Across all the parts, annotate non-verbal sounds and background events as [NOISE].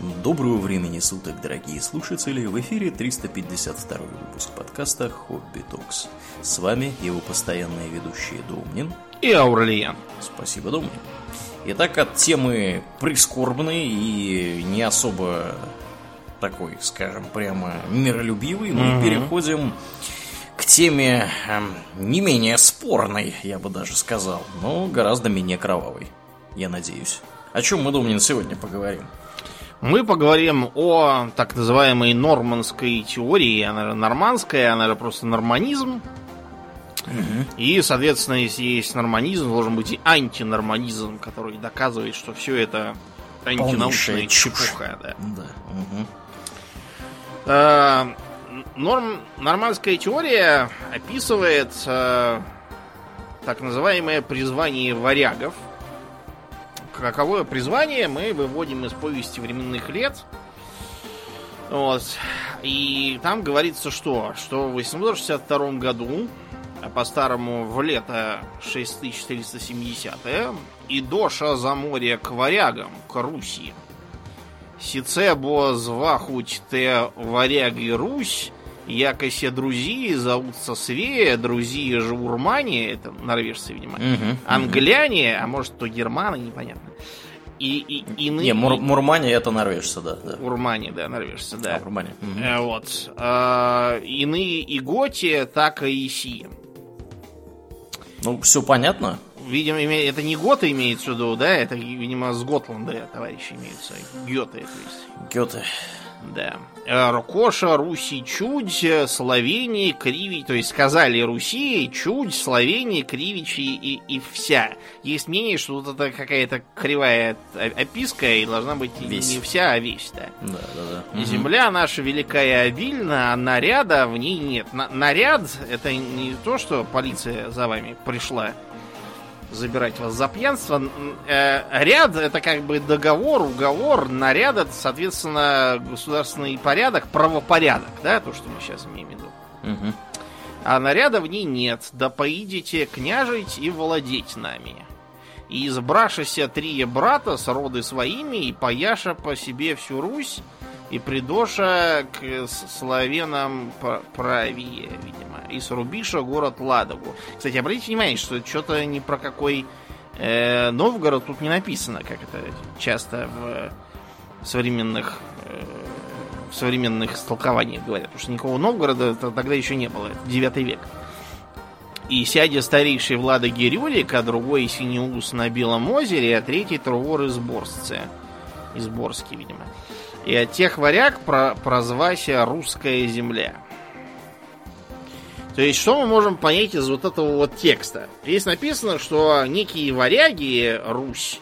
Доброго времени суток, дорогие слушатели! В эфире 352 выпуск подкаста «Хобби Токс». С вами его постоянные ведущие Домнин и Аурлиен. Спасибо, Домнин. Итак, от темы прискорбной и не особо такой, скажем, прямо миролюбивый, мы mm-hmm. переходим к теме э, не менее спорной, я бы даже сказал, но гораздо менее кровавой, я надеюсь. О чем мы, Домнин, сегодня поговорим? Мы поговорим о так называемой нормандской теории. Она нормандская, она же просто норманизм. Угу. И, соответственно, если есть норманизм, должен быть и антинорманизм, который доказывает, что все это антинаучная чепуха. Да. Да. Угу. Норм, нормандская теория описывает э, так называемое призвание варягов – каковое призвание мы выводим из повести временных лет. Вот. И там говорится, что, что в 862 году, а по-старому в лето 6470 и доша за море к варягам, к Руси. Сице бо звахуть те варяги Русь, якося друзья зовутся Свея, друзья же Урмания, это норвежцы, видимо, угу, англяне, угу. а может то германы, непонятно. И, и, и, Не, Мур, Мурмания это норвежцы, да. да. Урмания, да, норвежцы, да. А, Урмания. Угу. Вот. А, иные и Готи, так и Иси. Ну, все понятно. Видимо, это не Гота имеется в виду, да? Это, видимо, с Готланда товарищи имеются. Гёте, то есть. Гёте. Да. Э, Рокоша, Руси, Чудь, Словении, Кривич. То есть сказали Руси, Чудь, Словении, Кривичи и, и вся. Есть мнение, что вот это какая-то кривая описка и должна быть весь. не вся, а весь, да. Да, да, да. Земля наша великая обильна, а наряда в ней нет. На наряд это не то, что полиция за вами пришла забирать вас за пьянство. Э, ряд это как бы договор, уговор, наряд это, соответственно, государственный порядок, правопорядок, да, то, что мы сейчас имеем в виду. Угу. А наряда в ней нет. Да поидите княжить и владеть нами. И избрашися три брата с роды своими, и пояша по себе всю Русь, и придоша к славянам правее, видимо. И срубиша город Ладогу. Кстати, обратите внимание, что что-то ни про какой э, Новгород тут не написано, как это часто в современных э, в современных столкованиях говорят. Потому что никакого Новгорода тогда еще не было. Это 9 век. И сядя старейший Влада Гирюлик, а другой Синеус на Белом озере, а третий Трувор из Борсце. Из Борски, видимо. И от тех варяг про прозвася русская земля. То есть, что мы можем понять из вот этого вот текста? Здесь написано, что некие варяги, Русь,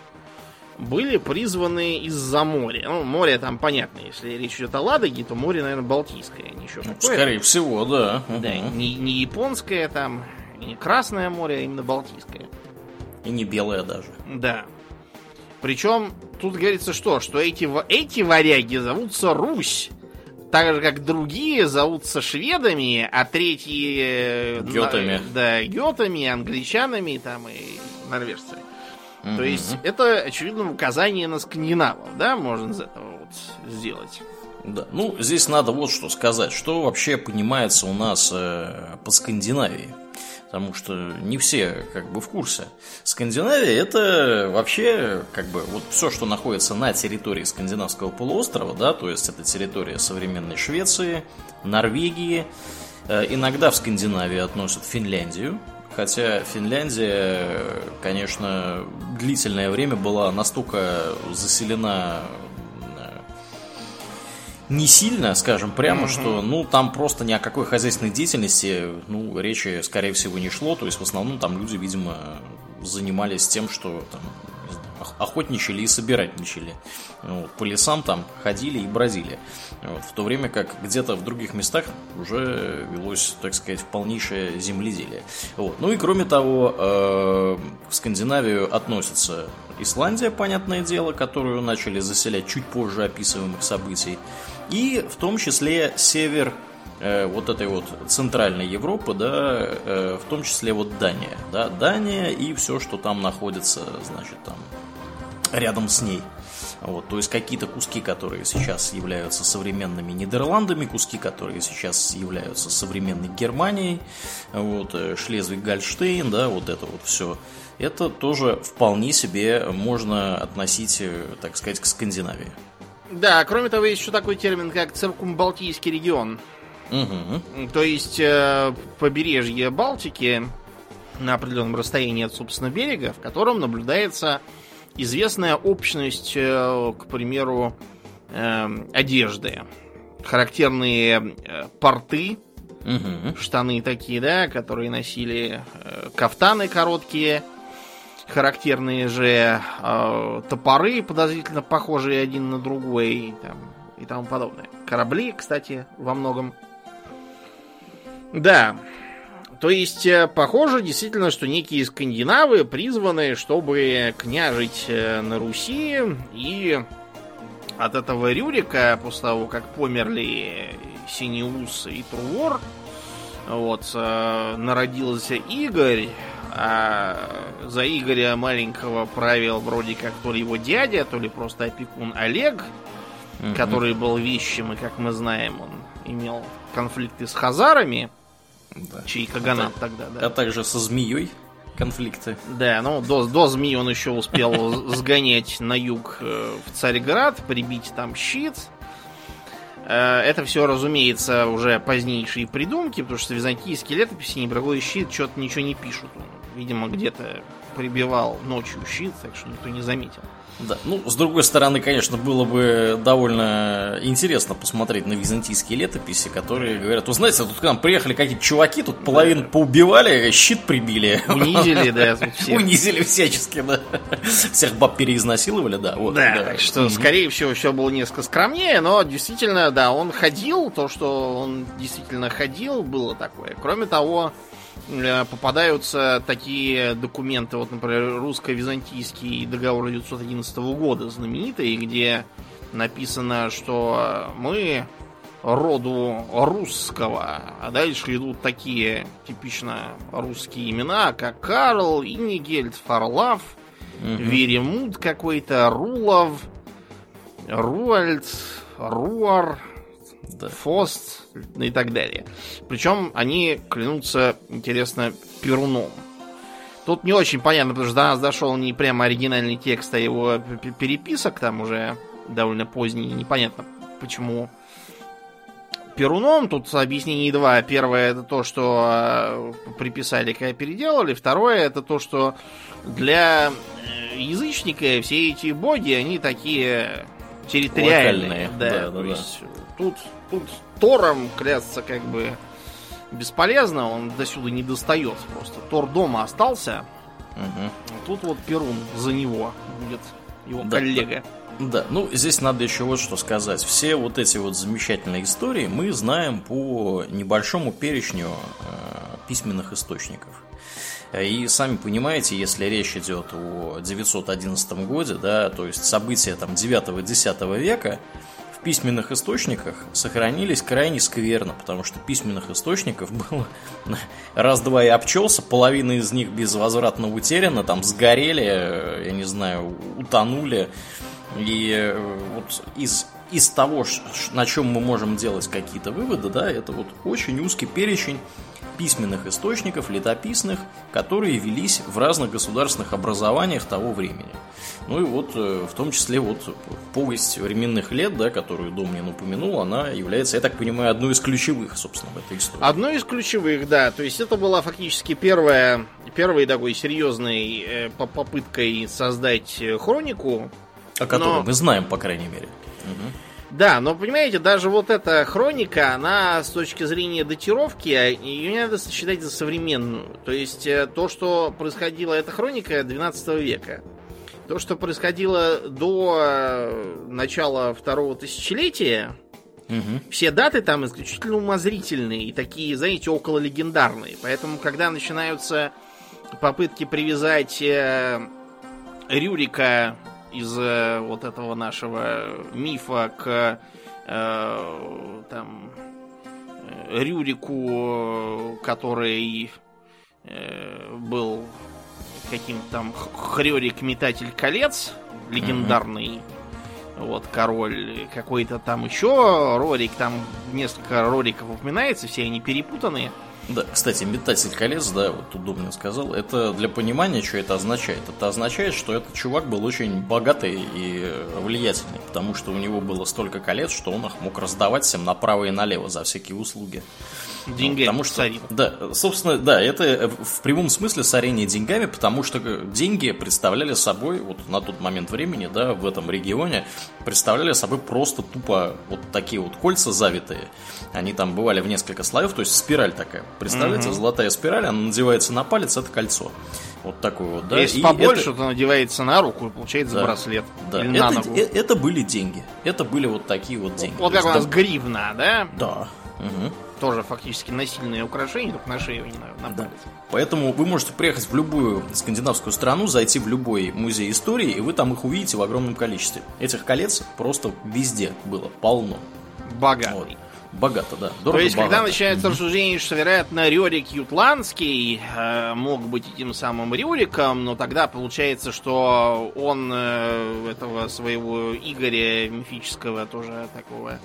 были призваны из-за моря. Ну, море там понятно, если речь идет о Ладоге, то море, наверное, Балтийское. Не ну, Скорее всего, да. Да, не, не японское там, не Красное море, а именно Балтийское. И не белое даже. Да. Причем тут говорится что? Что эти, эти варяги зовутся Русь. Так же, как другие зовутся шведами, а третьи... Э, гетами. Да, гетами, англичанами там и норвежцами. Mm-hmm. То есть это, очевидно, указание на скандинавов, да, можно из этого вот сделать. Да. Ну, здесь надо вот что сказать. Что вообще понимается у нас э, по Скандинавии? Потому что не все как бы в курсе. Скандинавия это вообще как бы вот все, что находится на территории скандинавского полуострова, да, то есть это территория современной Швеции, Норвегии, э, иногда в Скандинавии относят Финляндию, хотя Финляндия, конечно, длительное время была настолько заселена не сильно, скажем прямо, mm-hmm. что ну там просто ни о какой хозяйственной деятельности ну, речи, скорее всего, не шло. То есть в основном там люди, видимо, занимались тем, что там, охотничали и собирательничали. Вот, по лесам там ходили и бродили. Вот, в то время как где-то в других местах уже велось, так сказать, полнейшее земледелие. Вот. Ну и кроме того, э, в Скандинавию относится Исландия, понятное дело, которую начали заселять чуть позже описываемых событий. И в том числе север э, вот этой вот центральной Европы, да, э, в том числе вот Дания, да, Дания и все, что там находится, значит, там рядом с ней. Вот, то есть какие-то куски, которые сейчас являются современными Нидерландами, куски, которые сейчас являются современной Германией, вот, э, Шлезвиг-Гольштейн, да, вот это вот все. Это тоже вполне себе можно относить, э, так сказать, к Скандинавии. Да, кроме того, есть еще такой термин, как циркумбалтийский регион. Угу. То есть э, побережье Балтики на определенном расстоянии от, собственно, берега, в котором наблюдается известная общность, э, к примеру, э, одежды. Характерные э, порты, Угу. штаны такие, да, которые носили э, кафтаны короткие, характерные же э, топоры, подозрительно похожие один на другой там, и тому подобное. Корабли, кстати, во многом. Да, то есть, э, похоже действительно, что некие скандинавы призваны, чтобы княжить э, на Руси, и от этого Рюрика, после того, как померли Синеус и Трувор, вот, э, народился Игорь, а за Игоря маленького правил вроде как то ли его дядя, то ли просто опекун Олег, Мгм. который был вещим, и, как мы знаем, он имел конфликты с хазарами, Да. чей каганат тогда, да. А также со змеей конфликты. Да, ну до, до змеи он еще успел [LAUGHS] сгонять на юг э, в Царьград, прибить там щит. Э, Это все, разумеется, уже позднейшие придумки, потому что византийские летописи ни про какой щит что-то ничего не пишут. Он, видимо, где-то прибивал ночью щит, так что никто не заметил. Да, ну, с другой стороны, конечно, было бы довольно интересно посмотреть на византийские летописи, которые говорят, вы знаете, тут к нам приехали какие-то чуваки, тут половину поубивали, щит прибили. Унизили, да, [LAUGHS] всех. Унизили всячески, да. Всех баб переизнасиловали, да. Вот, Да, так что, Мгм. скорее всего, все было несколько скромнее, но действительно, да, он ходил, то, что он действительно ходил, было такое. Кроме того, попадаются такие документы, вот, например, русско-византийский договор 911 года знаменитый, где написано, что мы роду русского, а дальше идут такие типично русские имена, как Карл, Иннигельд, Фарлав, Мгм. Веремут какой-то, Рулов, Руальд, Руар, Да. Фост и так далее. Причем они клянутся, интересно, Перуном. Тут не очень понятно, потому что до нас дошел не прямо оригинальный текст, а его переписок, там уже довольно поздний, непонятно почему Перуном. Тут объяснений два. Первое это то, что э, приписали, когда переделали. Второе это то, что для э, язычника все эти боги, они такие территориальные. Локальные, Да, да, да, то да. есть тут, тут Тором клясться как бы бесполезно, он до сюда не достает просто. Тор дома остался, Мгм. а тут вот Перун за него будет его Да, коллега. Да, ну здесь надо еще вот что сказать. Все вот эти вот замечательные истории мы знаем по небольшому перечню э, письменных источников. И сами понимаете, если речь идет о 911 годе, да, то есть события там 9-10 века, в письменных источниках сохранились крайне скверно, потому что письменных источников было раз-два и обчелся, половина из них безвозвратно утеряна, там сгорели, э, я не знаю, утонули. И э, вот из, из того, на чем мы можем делать какие-то выводы, да, это вот очень узкий перечень письменных источников, летописных, которые велись в разных государственных образованиях того времени. Ну и вот, э, в том числе, вот повесть временных лет, да, которую Домнин упомянул, она является, я так понимаю, одной из ключевых, собственно, в этой истории. Одной из ключевых, да. То есть это была фактически первая, первой такой серьезной э, по- попыткой создать э, хронику. о которой но- мы знаем, по крайней мере. Да, но понимаете, даже вот эта хроника, она с точки зрения датировки, ее не надо считать за современную. То есть э, то, что происходило, эта хроника 12 века. То, что происходило до э, начала второго тысячелетия, Мгм. все даты там исключительно умозрительные и такие, знаете, около легендарные. Поэтому, когда начинаются попытки привязать э, Рюрика из э, вот этого нашего мифа к э, там э, Рюрику, который э, был каким-то там Хрёрик Метатель колец, легендарный. Вот, король, какой-то там еще Рорик, там несколько Рориков упоминается, все они перепутанные. Да, кстати, метатель колец, да, вот Дубнин сказал, это для понимания, что это означает. Это означает, что этот чувак был очень богатый и влиятельный, потому что у него было столько колец, что он их мог раздавать всем направо и налево за всякие услуги. Деньгами потому что. Да, собственно, да, это в прямом смысле сорение деньгами, потому что деньги представляли собой, вот на тот момент времени, да, в этом регионе, представляли собой просто тупо вот такие вот кольца завитые. Они там бывали в несколько слоев, то есть спираль такая. Представляете, угу. золотая спираль, она надевается на палец, это кольцо. Вот такое вот, да. Если и побольше, это... то надевается на руку, получается да, браслет. Да, или это, на ногу. это, были деньги. Это были вот такие вот деньги. Вот как у нас гривна, да? Да. Угу тоже фактически насильное украшение, только на шею не на, на да. Поэтому вы можете приехать в любую скандинавскую страну, зайти в любой музей истории, и вы там их увидите в огромном количестве. Этих колец просто везде было полно. Богато. Вот. Богато, да. Дорого, То есть, богато. когда начинается рассуждение, что, вероятно, Рюрик Ютландский э, мог быть этим самым Рюриком, но тогда получается, что он э, этого своего Игоря мифического тоже такого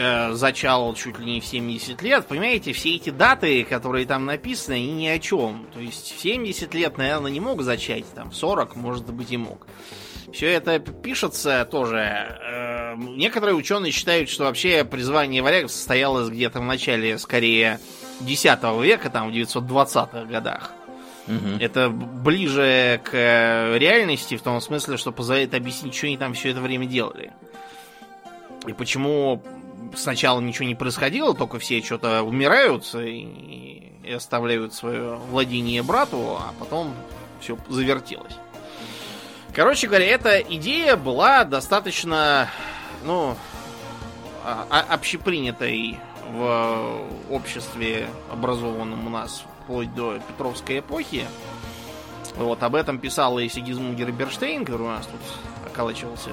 э, зачал чуть ли не в 70 лет. Понимаете, все эти даты, которые там написаны, они ни о чем. То есть в 70 лет, наверное, не мог зачать, там в 40, может быть, и мог. Все это пишется тоже. Э, некоторые ученые считают, что вообще призвание варягов состоялось где-то в начале, скорее, X века, там, в 920-х годах. Угу. Это ближе к реальности, в том смысле, что позволяет объяснить, что они там все это время делали. И почему сначала ничего не происходило, только все что-то умирают и, и оставляют свое владение брату, а потом все завертелось. Короче говоря, эта идея была достаточно, ну, а, а, общепринятой в обществе, образованном у нас вплоть до Петровской эпохи. Вот, об этом писал и Сигизмунд Герберштейн, который у нас тут околачивался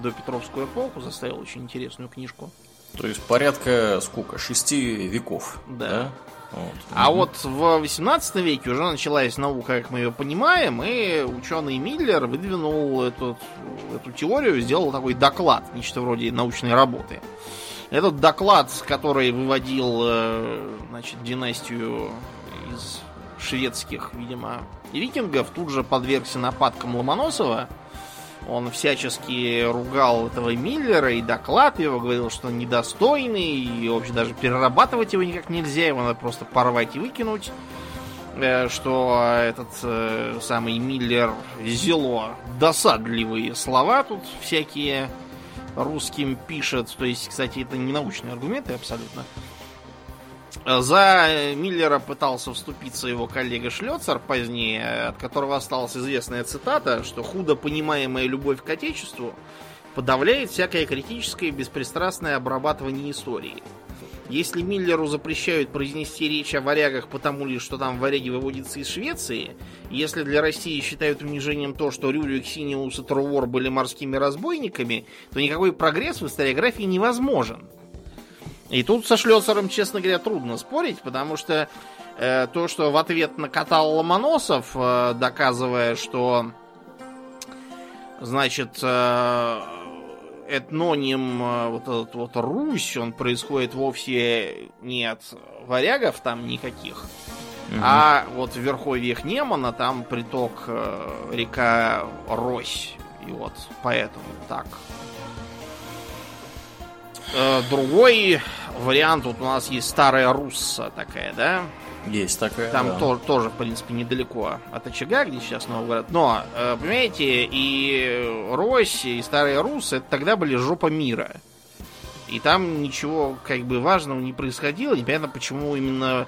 до Петровскую эпоху, заставил очень интересную книжку. То есть порядка сколько? Шести веков. Да. да? Вот. А угу. вот в 18 веке уже началась наука, как мы ее понимаем, и ученый Миллер выдвинул эту, эту теорию, сделал такой доклад, нечто вроде научной работы. Этот доклад, который выводил э, значит, династию из шведских, видимо, викингов, тут же подвергся нападкам Ломоносова, он всячески ругал этого Миллера и доклад его, говорил, что он недостойный, и вообще даже перерабатывать его никак нельзя, его надо просто порвать и выкинуть. Э, что этот э, самый Миллер зело досадливые слова тут всякие русским пишет. То есть, кстати, это не научные аргументы абсолютно. За Миллера пытался вступиться его коллега Шлёцер позднее, от которого осталась известная цитата, что худо понимаемая любовь к Отечеству подавляет всякое критическое и беспристрастное обрабатывание истории. Если Миллеру запрещают произнести речь о варягах потому лишь, что там варяги выводятся из Швеции, если для России считают унижением то, что Рюрик, Синиус и Трувор были морскими разбойниками, то никакой прогресс в историографии невозможен. И тут со Шлёцером, честно говоря, трудно спорить, потому что э, то, что в ответ накатал Ломоносов, э, доказывая, что значит э, этноним э, вот этот вот Русь, он происходит вовсе не от варягов там никаких, угу. а вот в верховьях Немана там приток э, река Рось. И вот поэтому так другой вариант, вот у нас есть старая Русса такая, да? Есть такая. Там да. тоже, тоже, в принципе, недалеко от очага, где сейчас Новгород. Но, э, понимаете, и Рось, и старая Русса, это тогда были жопа мира. И там ничего как бы важного не происходило. Непонятно, почему именно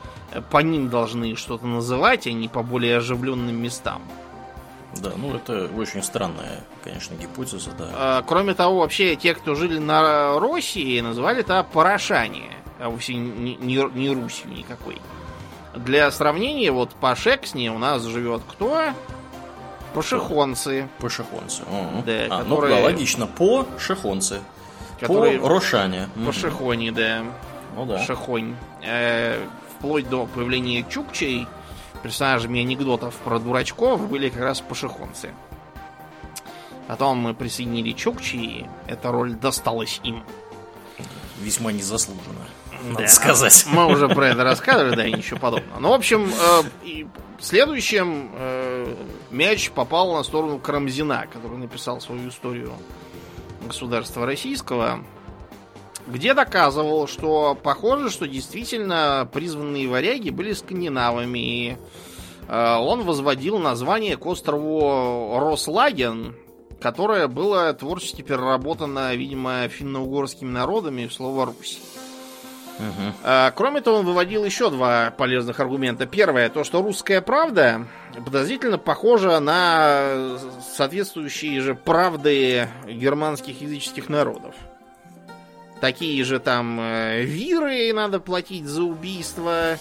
по ним должны что-то называть, а не по более оживленным местам. Да, ну это очень странная, конечно, гипотеза, да. А, кроме того, вообще те, кто жили на России, называли это Порошане, а вовсе не, не, не Русью никакой. Для сравнения, вот по Шексне у нас живет кто? Пошехонцы. Пошехонцы. Угу. Да, а, ну которые... Ну, да, логично. По шехонцы. Которые... По Рошане. По Шехоне, да. Ну да. Шехонь. Э, вплоть до появления Чукчей персонажами анекдотов про дурачков были как раз пашихонцы. Потом мы присоединили Чукчи, и эта роль досталась им. Весьма незаслуженно, надо да, сказать. [LAUGHS] Мы уже про это рассказывали, да, и ничего подобного. Ну, в общем, э, следующим э, мяч попал на сторону Карамзина, который написал свою историю государства российского, где доказывал, что похоже, что действительно призванные варяги были скандинавами. И э, он возводил название к острову Рослаген, которое было творчески переработано, видимо, финно-угорскими народами в слово Русь. Угу. Кроме того, он выводил еще два полезных аргумента. Первое, то, что русская правда подозрительно похожа на соответствующие же правды германских языческих народов. Такие же там э, виры надо платить за убийство,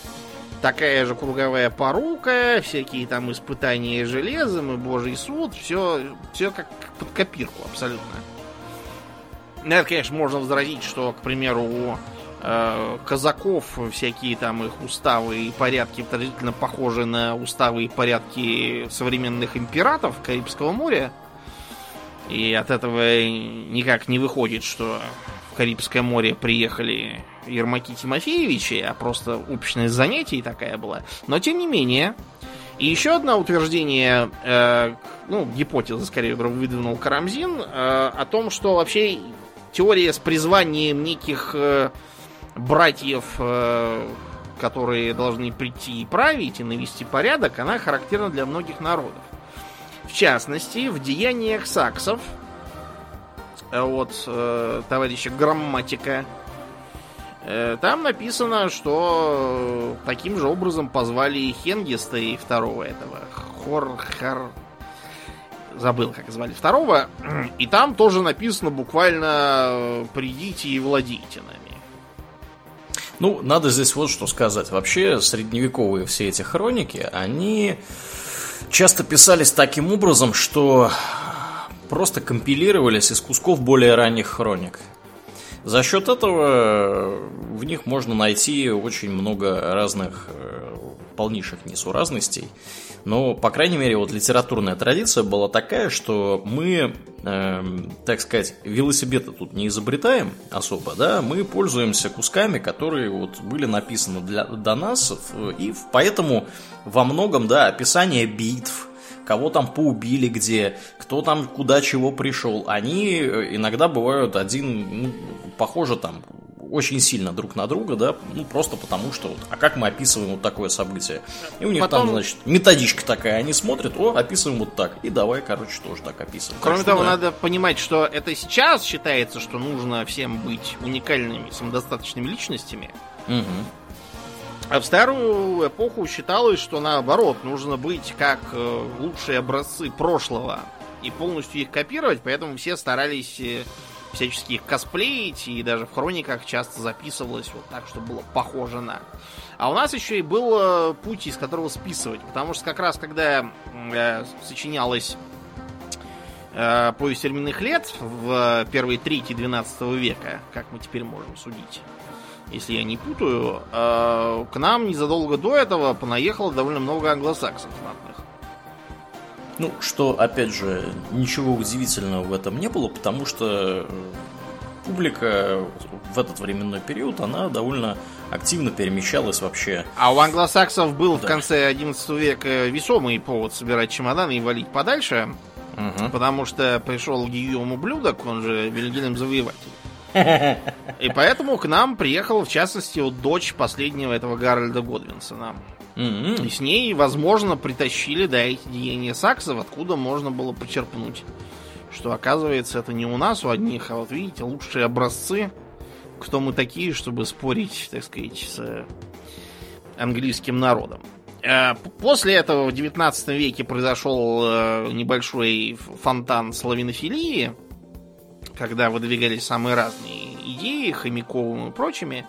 такая же круговая порука, всякие там испытания железом и божий суд, все, все как под копирку абсолютно. Это, конечно, можно возразить, что, к примеру, у э, казаков всякие там их уставы и порядки подозрительно похожи на уставы и порядки современных императов Карибского моря. И от этого никак не выходит, что в Карибское море приехали Ермаки Тимофеевичи, а просто общность занятий такая была. Но тем не менее, и еще одно утверждение, э, ну, гипотеза, скорее, выдвинул Карамзин, э, о том, что вообще теория с призванием неких э, братьев, э, которые должны прийти и править, и навести порядок, она характерна для многих народов. В частности, в деяниях саксов от э, товарища Грамматика Э, там написано, что таким же образом позвали Хенгиста и второго этого. Хорхар... Забыл, как звали второго. И там тоже написано буквально «придите и владейте нами». Ну, надо здесь вот что сказать. Вообще, средневековые все эти хроники, они часто писались таким образом, что просто компилировались из кусков более ранних хроник. За счет этого э, в них можно найти очень много разных э, полнейших несуразностей. Но, по крайней мере, вот литературная традиция была такая, что мы, э, так сказать, велосипеды тут не изобретаем особо, да, мы пользуемся кусками, которые вот были написаны для, до нас, и поэтому во многом, да, описание битв, кого там поубили где, кто там куда чего пришел, они э, иногда бывают один, ну, похожи там очень сильно друг на друга, да, ну просто потому что вот, а как мы описываем вот такое событие? И у них Потом... там, значит, методичка такая, они смотрят, о, описываем вот так, и давай, короче, тоже так описываем. Кроме так того, да. надо понимать, что это сейчас считается, что нужно всем быть уникальными, самодостаточными личностями. Угу. А в старую эпоху считалось, что наоборот, нужно быть как э, лучшие образцы прошлого и полностью их копировать, поэтому все старались э, всячески их косплеить, и даже в хрониках часто записывалось вот так, чтобы было похоже на. А у нас еще и был э, путь, из которого списывать, потому что как раз когда э, сочинялась э, повесть временных лет в первой трети 12 века, как мы теперь можем судить, если я не путаю, э, к нам незадолго до этого понаехало довольно много англосаксов знатных. Ну, что, опять же, ничего удивительного в этом не было, потому что публика в этот временной период, она довольно активно перемещалась вообще. А у англосаксов был да. в конце 11 века весомый повод собирать чемоданы и валить подальше, угу. потому что пришел Гийом ублюдок, он же Вильгельм Завоеватель. И поэтому к нам приехала, в частности, вот дочь последнего этого Гарольда Годвинсона. И с ней, возможно, притащили, да, эти деяния саксов, откуда можно было почерпнуть. Что, оказывается, это не у нас у одних, а вот, видите, лучшие образцы. Кто мы такие, чтобы спорить, так сказать, с английским народом. Э, после этого в 19 веке произошел э, небольшой фонтан славянофилии, когда выдвигались самые разные идеи Хомяковым и прочими,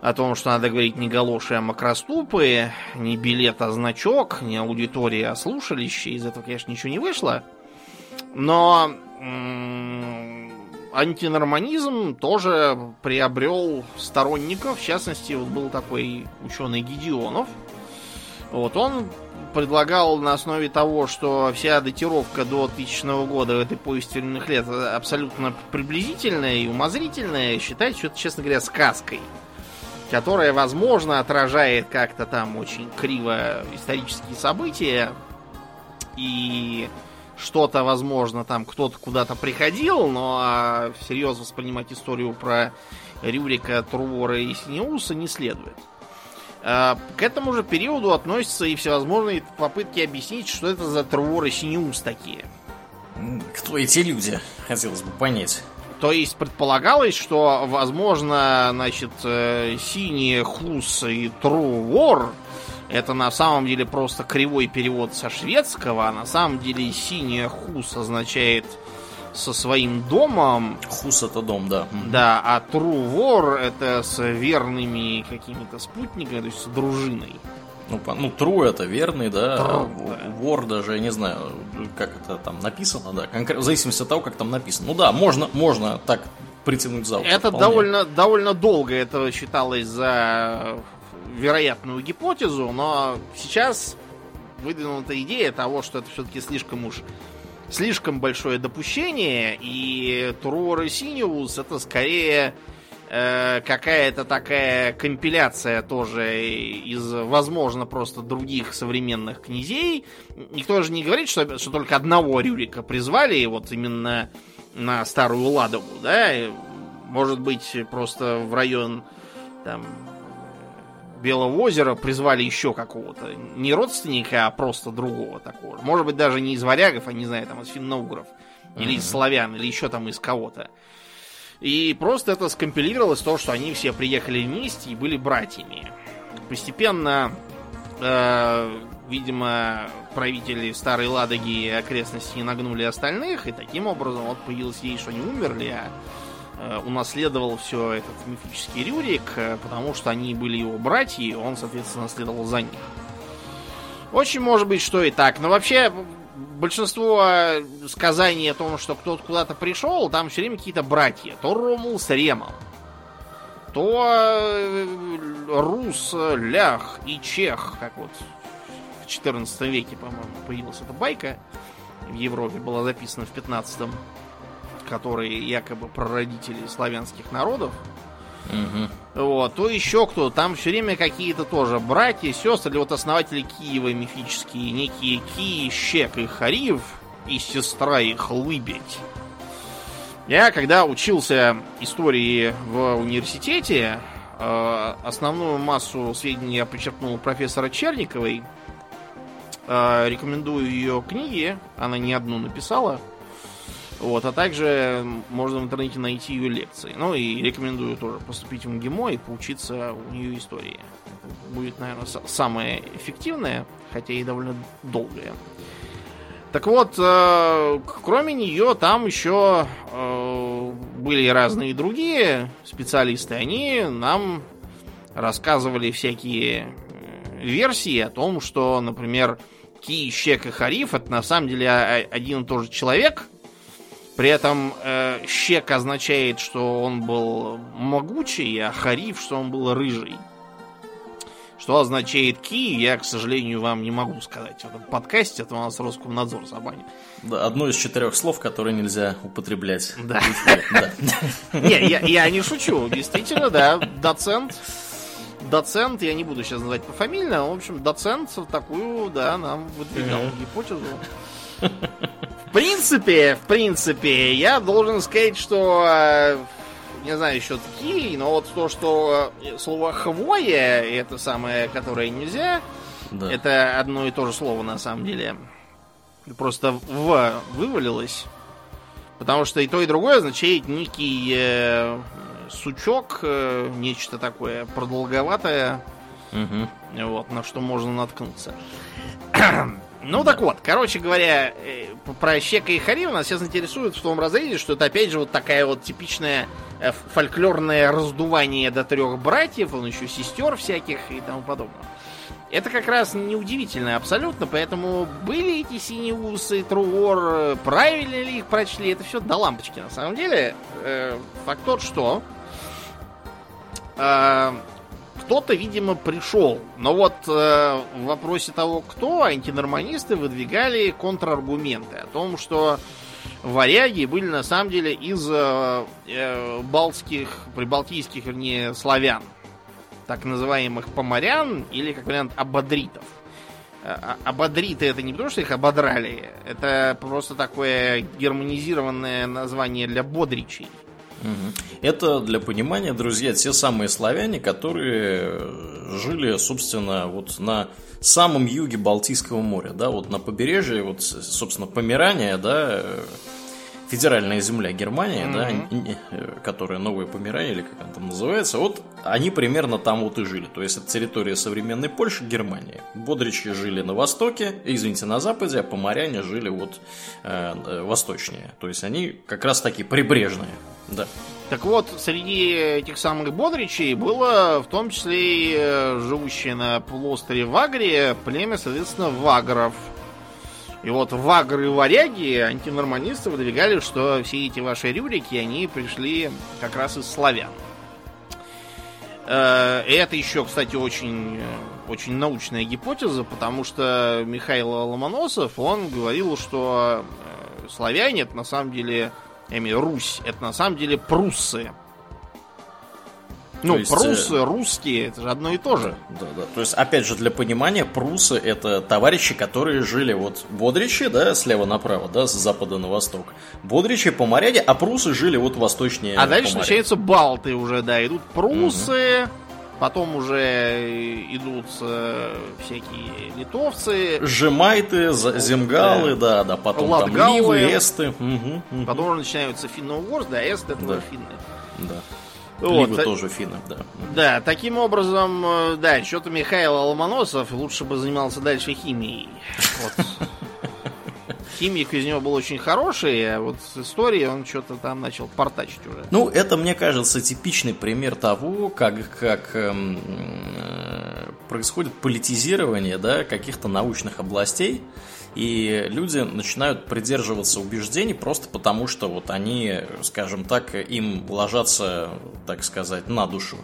о том, что надо говорить не галоши, а макроступы, не билет, а значок, не аудитория, а слушалище. Из этого, конечно, ничего не вышло. Но антинорманизм тоже приобрел сторонников. В частности, вот был такой ученый Гедеонов. Вот он предлагал на основе того, что вся датировка до 2000 года в этой повести лет абсолютно приблизительная и умозрительная, считать что это, честно говоря, сказкой, которая, возможно, отражает как-то там очень криво исторические события и что-то, возможно, там кто-то куда-то приходил, но а всерьез воспринимать историю про Рюрика, Трувора и Синеуса не следует. А, к этому же периоду относятся и всевозможные попытки объяснить, что это за Трувор и Синеус такие. Кто эти люди, хотелось бы понять. То есть предполагалось, что, возможно, значит, э, синие хус и трувор это на самом деле просто кривой перевод со шведского, а на самом деле синяя хус означает со своим домом. Хус это дом, да. Да, а Трувор это с верными какими-то спутниками, то есть с дружиной. Ну, ну тру это верный, да. Тру, да. Вор даже, я не знаю, как это там написано, да. Конкрет... В зависимости от того, как там написано. Ну да, можно, можно так притянуть за ухо. Это довольно, довольно долго это считалось за вероятную гипотезу, но сейчас выдвинута идея того, что это все-таки слишком уж слишком большое допущение, и Турор и Синиус это скорее э, какая-то такая компиляция тоже из, возможно, просто других современных князей. Никто же не говорит, что, что только одного Рюрика призвали, вот именно на Старую Ладогу, да? Может быть, просто в район там Белого озера призвали еще какого-то. Не родственника, а просто другого такого. Может быть, даже не из варягов, а не знаю, там из финно-угров. Или из славян, или еще там из кого-то. И просто это скомпилировалось то, что они все приехали вместе и были братьями. Постепенно, э, видимо, правители Старой Ладоги и окрестности нагнули остальных, и таким образом вот появилась идея, что они умерли, а унаследовал все этот мифический Рюрик, э, потому что они были его братья, и он, соответственно, наследовал за них. Очень может быть, что и так. Но вообще, большинство сказаний о том, что кто-то куда-то пришел, там все время какие-то братья. То Ромул с Ремом, то э, Рус, Лях и Чех, как вот в 14 веке, по-моему, появилась эта байка. В Европе была записана в 15 -м которые якобы прародители славянских народов, угу. вот, то еще кто, там все время какие-то тоже братья, сестры, или вот основатели Киева мифические, некие Ки, Щек и Харив, и сестра их Лыбедь. Я, когда учился истории в университете, э, основную массу сведений я почерпнул у профессора Черниковой. Э, рекомендую ее книги, она не одну написала. Вот, а также можно в интернете найти ее лекции. Ну и рекомендую тоже поступить в МГИМО и поучиться у нее истории. Это будет, наверное, самое эффективное, хотя и довольно долгое. Так вот, э, кроме нее, там еще э, были разные другие специалисты. Они нам рассказывали всякие э, версии о том, что, например, Ки, Щек и Хариф это на самом деле один и тот же человек, при этом э, щек означает, что он был могучий, а хариф, что он был рыжий. Что означает ки, я, к сожалению, вам не могу сказать. В этом подкасте это у нас Роскомнадзор забанит. Да, одно из четырех слов, которые нельзя употреблять. Да. Не, я не шучу. Действительно, да, доцент доцент, я не буду сейчас называть пофамильно, в общем, доцент такую, да, нам выдвигал гипотезу принципе, в принципе, я должен сказать, что э, не знаю еще такие, но вот то, что э, слово хвоя, это самое, которое нельзя, да. это одно и то же слово на самом деле. Просто в вывалилось. Потому что и то, и другое означает некий э, сучок, э, нечто такое продолговатое, угу. вот, на что можно наткнуться. Ну так вот, короче говоря, э, про Щека и Харива нас сейчас интересует в том разрезе, что это опять же вот такая вот типичная э, фольклорное раздувание до трех братьев, он еще сестер всяких и тому подобное. Это как раз неудивительно абсолютно, поэтому были эти синие усы, Труор, правильно ли их прочли, это все до лампочки на самом деле. Э, факт тот, что э, кто-то, видимо, пришел. Но вот э, в вопросе того, кто, антинорманисты выдвигали контраргументы о том, что варяги были на самом деле из э, э, балтских, прибалтийских, вернее, славян. Так называемых поморян или, как вариант, абадритов. А, а, ободриты это не потому, что их ободрали, это просто такое германизированное название для бодричей. Это для понимания, друзья, те самые славяне, которые жили, собственно, вот на самом юге Балтийского моря, да, вот на побережье, вот, собственно, Померания, да, федеральная земля Германии, mm-hmm. да, которая Новая Померания, или как она там называется, вот они примерно там вот и жили. То есть это территория современной Польши, Германии. Бодричи жили на востоке, извините, на западе, а поморяне жили вот э, э, восточнее. То есть они как раз таки прибрежные, да. Так вот, среди этих самых бодричей было в том числе и э, живущее на полуострове Вагре племя, соответственно, вагров – и вот вагры и варяги, антинорманисты выдвигали, что все эти ваши рюрики, они пришли как раз из славян. Э, и это еще, кстати, очень, очень научная гипотеза, потому что Михаил Ломоносов, он говорил, что э, славяне это на самом деле, я имею Русь, это на самом деле пруссы. Ну, есть, прусы, э, русские, это же одно и то же. Да, да. То есть, опять же, для понимания, прусы это товарищи, которые жили вот Бодричи, да, слева направо, да, с запада на восток. Бодричи по моряде, а прусы жили вот восточнее. А дальше начинаются балты уже, да, идут прусы, угу. Потом уже идут э, всякие литовцы. Жемайты, земгалы, да, да, да потом Латгалы, там ливы, эсты. Угу, угу. Потом уже начинаются финно-угорцы, да, эсты это да. финны. Да. Вот. Ливы тоже финны, да. Да, таким образом, э, да, что-то Михаил Ломоносов лучше бы занимался дальше химией. Вот. [LAUGHS] Химик из него был очень хороший, а вот с историей он что-то там начал портачить уже. Ну, это, мне кажется, типичный пример того, как, как эм, э, происходит политизирование да, каких-то научных областей. И люди начинают придерживаться убеждений просто потому, что вот они, скажем так, им ложатся, так сказать, на душу.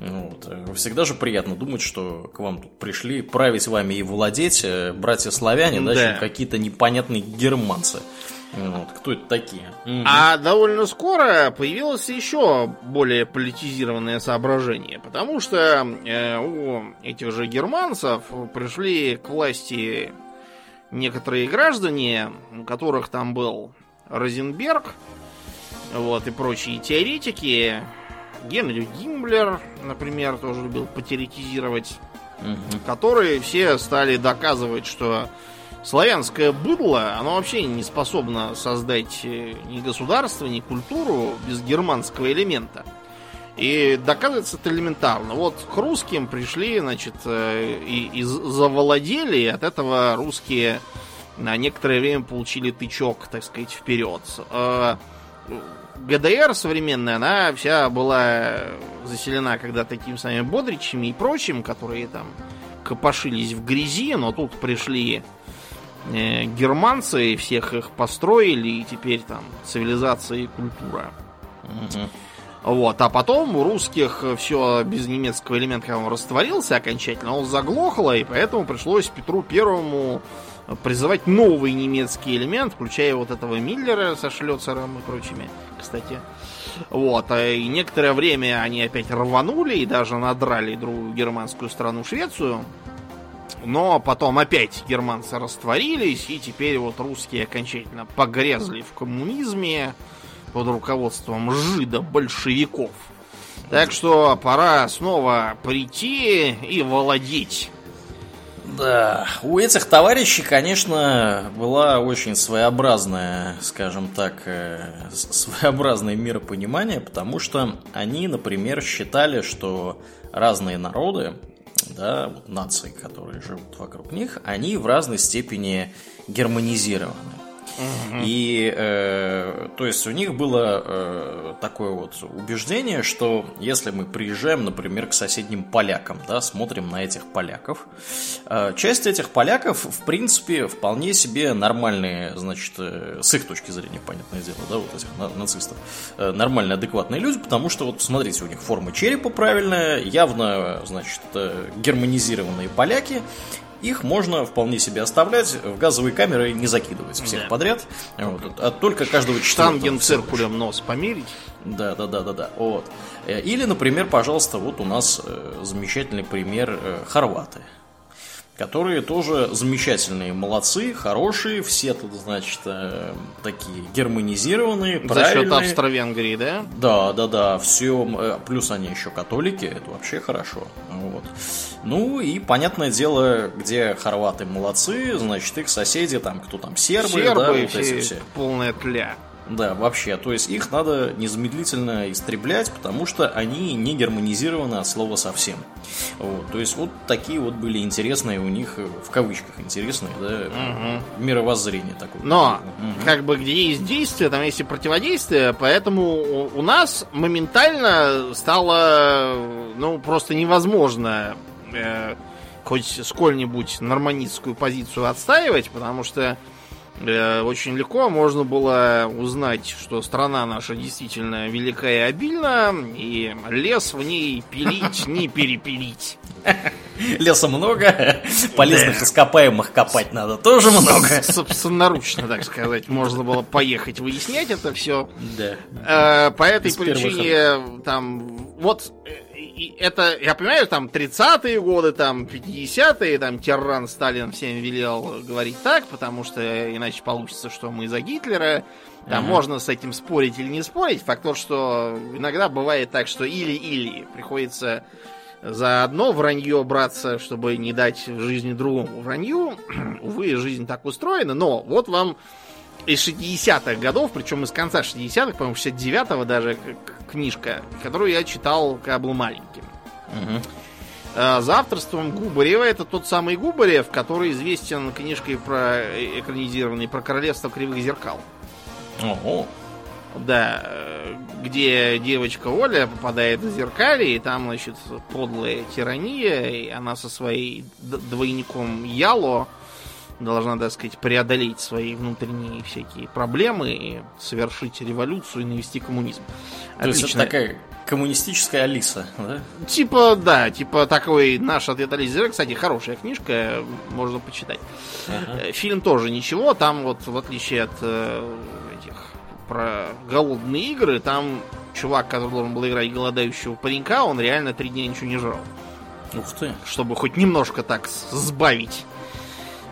Вот. Всегда же приятно думать, что к вам тут пришли править вами и владеть э, братья славяне, да, да какие-то непонятные германцы. Вот, кто это такие? А довольно скоро появилось еще более политизированное соображение, потому что э, у этих же германцев пришли к власти некоторые граждане, у которых там был Розенберг, вот, и прочие теоретики, Генри Гиммлер, например, тоже любил потеретизировать, угу. которые все стали доказывать, что славянское быдло, оно вообще не способно создать ни государство, ни культуру без германского элемента. И доказывается это элементарно. Вот к русским пришли, значит, э, и, и завладели, и от этого русские на некоторое время получили тычок, так сказать, вперед. Э, ГДР современная, она вся была заселена когда такими самыми бодричами и прочим, которые там копошились в грязи, но тут пришли э, германцы, всех их построили, и теперь там цивилизация и культура. Угу. Вот, а потом у русских все без немецкого элемента, он растворился окончательно, он заглохло, и поэтому пришлось Петру Первому призывать новый немецкий элемент, включая вот этого Миллера со Шлёцером и прочими, кстати. Вот, а и некоторое время они опять рванули и даже надрали другую германскую страну Швецию. Но потом опять германцы растворились, и теперь вот русские окончательно погрязли в коммунизме под руководством жидо-большевиков. Так что пора снова прийти и владеть. Да, у этих товарищей, конечно, была очень своеобразная, скажем так, э, своеобразное миропонимание, потому что они, например, считали, что разные народы, да, вот нации, которые живут вокруг них, они в разной степени германизированы. И, э, то есть, у них было э, такое вот убеждение, что если мы приезжаем, например, к соседним полякам, да, смотрим на этих поляков, э, часть этих поляков, в принципе, вполне себе нормальные, значит, э, с их точки зрения, понятное дело, да, вот этих на- нацистов, э, нормальные, адекватные люди, потому что, вот, посмотрите, у них форма черепа правильная, явно, значит, э, германизированные поляки, их можно вполне себе оставлять в газовые камеры не закидывать всех Да. подряд. Вот. А только каждого четвертого Штанген циркулем нос померить. Да, да, да, да, да. Вот. Э, Или, например, пожалуйста, вот у нас э, замечательный пример э, хорваты. Которые тоже замечательные, молодцы, хорошие, все тут, значит, э, такие германизированные, За счет правильные. Австро-Венгрии, да? Да, да, да, все, плюс они еще католики, это вообще хорошо. Вот. Ну и понятное дело, где хорваты молодцы, значит их соседи, там кто там сербы, Сербы да, вот эти все. полная тля. Да, вообще, то есть их надо незамедлительно истреблять, потому что они не германизированы от слова совсем. Вот, то есть вот такие вот были интересные у них, в кавычках интересные, да, мировоззрение такое. Но, Мгм. как бы, где есть действие, там есть и противодействие, поэтому у- нас моментально стало, ну, просто невозможно э, хоть сколь-нибудь норманистскую позицию отстаивать, потому что очень легко можно было узнать, что страна наша действительно велика и обильна, и лес в ней пилить, не перепилить. Леса много, полезных ископаемых копать надо тоже много. Собственноручно, так сказать, можно было поехать выяснять это все. Да. Э, по этой причине, там, вот, э, и это, я понимаю, там, 30-е годы, там, 50-е, там, Тиран Сталин всем велел говорить так, потому что иначе получится, что мы за Гитлера. Там Ага. можно с этим спорить или не спорить. Факт тот, что иногда бывает так, что или-или приходится за одно вранье браться, чтобы не дать жизни другому вранью. [CLEARS THROAT] Увы, жизнь так устроена, но вот вам из 60-х годов, причем из конца 60-х, по-моему, 69-го даже книжка, которую я читал, когда был маленьким. Мгм. Э, За авторством Губарева это тот самый Губарев, который известен книжкой про э, экранизированной про королевство кривых зеркал. О, Да, э, где девочка Оля попадает в зеркалье, и там, значит, подлая тирания, и она со своей двойником Яло должна, так сказать, преодолеть свои внутренние всякие проблемы и совершить революцию и навести коммунизм. То есть это Отлично. такая коммунистическая Алиса, да? Типа, да, типа такой наш ответ Алисы. Кстати, хорошая книжка, можно почитать. Э, Фильм тоже ничего, там вот в отличие от э, этих про голодные игры, там чувак, который должен был играть голодающего паренька, он реально три дня ничего не жрал. Ух ты. Чтобы хоть немножко так сбавить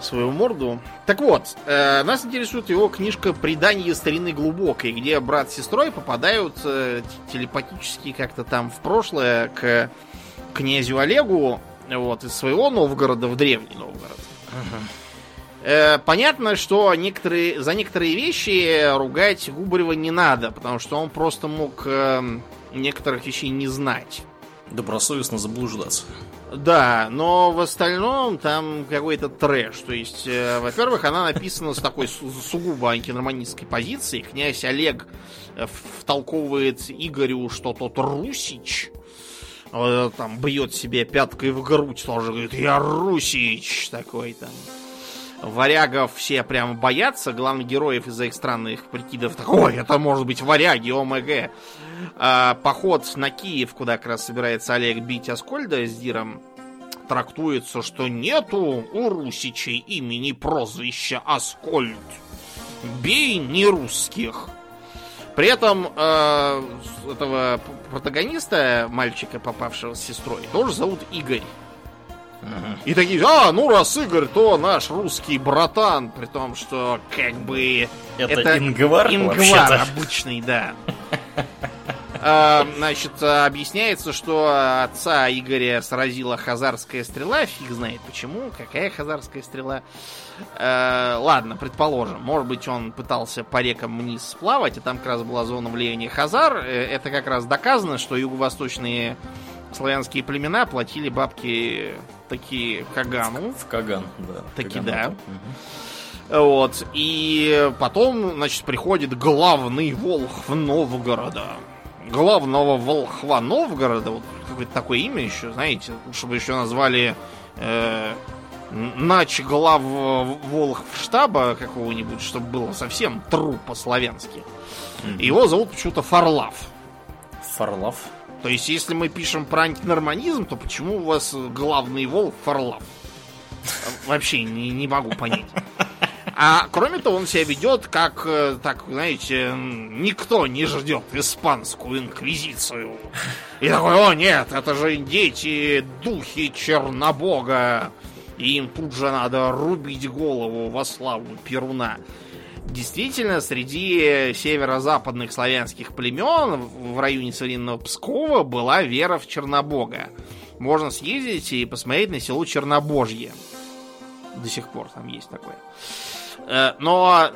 свою морду. Так вот, э, нас интересует его книжка «Предание старины глубокой», где брат с сестрой попадают э, телепатически как-то там в прошлое к князю Олегу вот, из своего Новгорода в древний Новгород. Э, понятно, что некоторые, за некоторые вещи ругать Губарева не надо, потому что он просто мог э, некоторых вещей не знать. Добросовестно заблуждаться. Да, но в остальном там какой-то трэш. То есть, э, во-первых, она написана с такой су- сугубо антинорманистской позиции. Князь Олег э, втолковывает Игорю, что тот Русич. э, Там бьет себе пяткой в грудь, тоже говорит, я Русич такой там. Варягов все прям боятся, главных героев из-за их странных прикидов. Так, Ой, это может быть варяги, ОМГ. А, поход на Киев, куда как раз собирается Олег бить Аскольда с Диром, трактуется, что нету у русичей имени прозвища Аскольд. Бей не русских. При этом э, этого протагониста, мальчика, попавшего с сестрой, тоже зовут Игорь. И такие, а, ну раз Игорь, то наш русский братан, при том, что как бы Это ингвар ингвар вообще-то. обычный, да. [LAUGHS] А, Значит, а, объясняется, что отца Игоря сразила хазарская стрела. Фиг знает почему. Какая хазарская стрела? Э, Ладно, предположим. Может быть, он пытался по рекам вниз сплавать, и там как раз была зона влияния хазар. Э, Это как раз доказано, что юго-восточные славянские племена платили бабки такие Кагану. В Каган, да. Таки да. Вот. И потом, значит, приходит главный волхв Новгорода. Главного волхва Новгорода, вот какое-то такое имя еще, знаете, чтобы еще назвали э, нач глав волхв штаба какого-нибудь, чтобы было совсем тру по-славянски. Mm-hmm. Его зовут почему-то Фарлав. Фарлав? То есть, если мы пишем про антинорманизм, то почему у вас главный волк Фарлав? Вообще не, не могу понять. [LAUGHS] А кроме того, он себя ведет как, э, так, знаете, никто не ждет испанскую инквизицию. И такой, о нет, это же дети, духи Чернобога. И им тут же надо рубить голову во славу Перуна. Действительно, среди северо-западных славянских племен в районе современного Пскова была вера в Чернобога. Можно съездить и посмотреть на село Чернобожье. До сих пор там есть такое. Э, но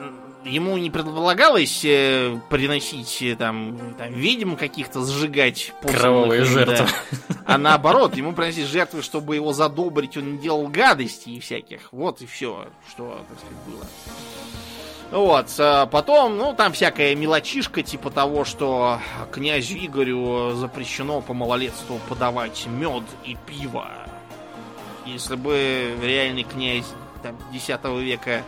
ему не предполагалось э, приносить э, там, там ведьм каких-то сжигать кровавые жертвы. Да. А наоборот, ему приносить жертвы, чтобы его задобрить, он не делал гадостей всяких. Вот и все, что, так сказать, было. Вот, потом, ну, там всякая мелочишка, типа того, что князю Игорю запрещено по малолетству подавать мед и пиво. Если бы реальный князь там, X века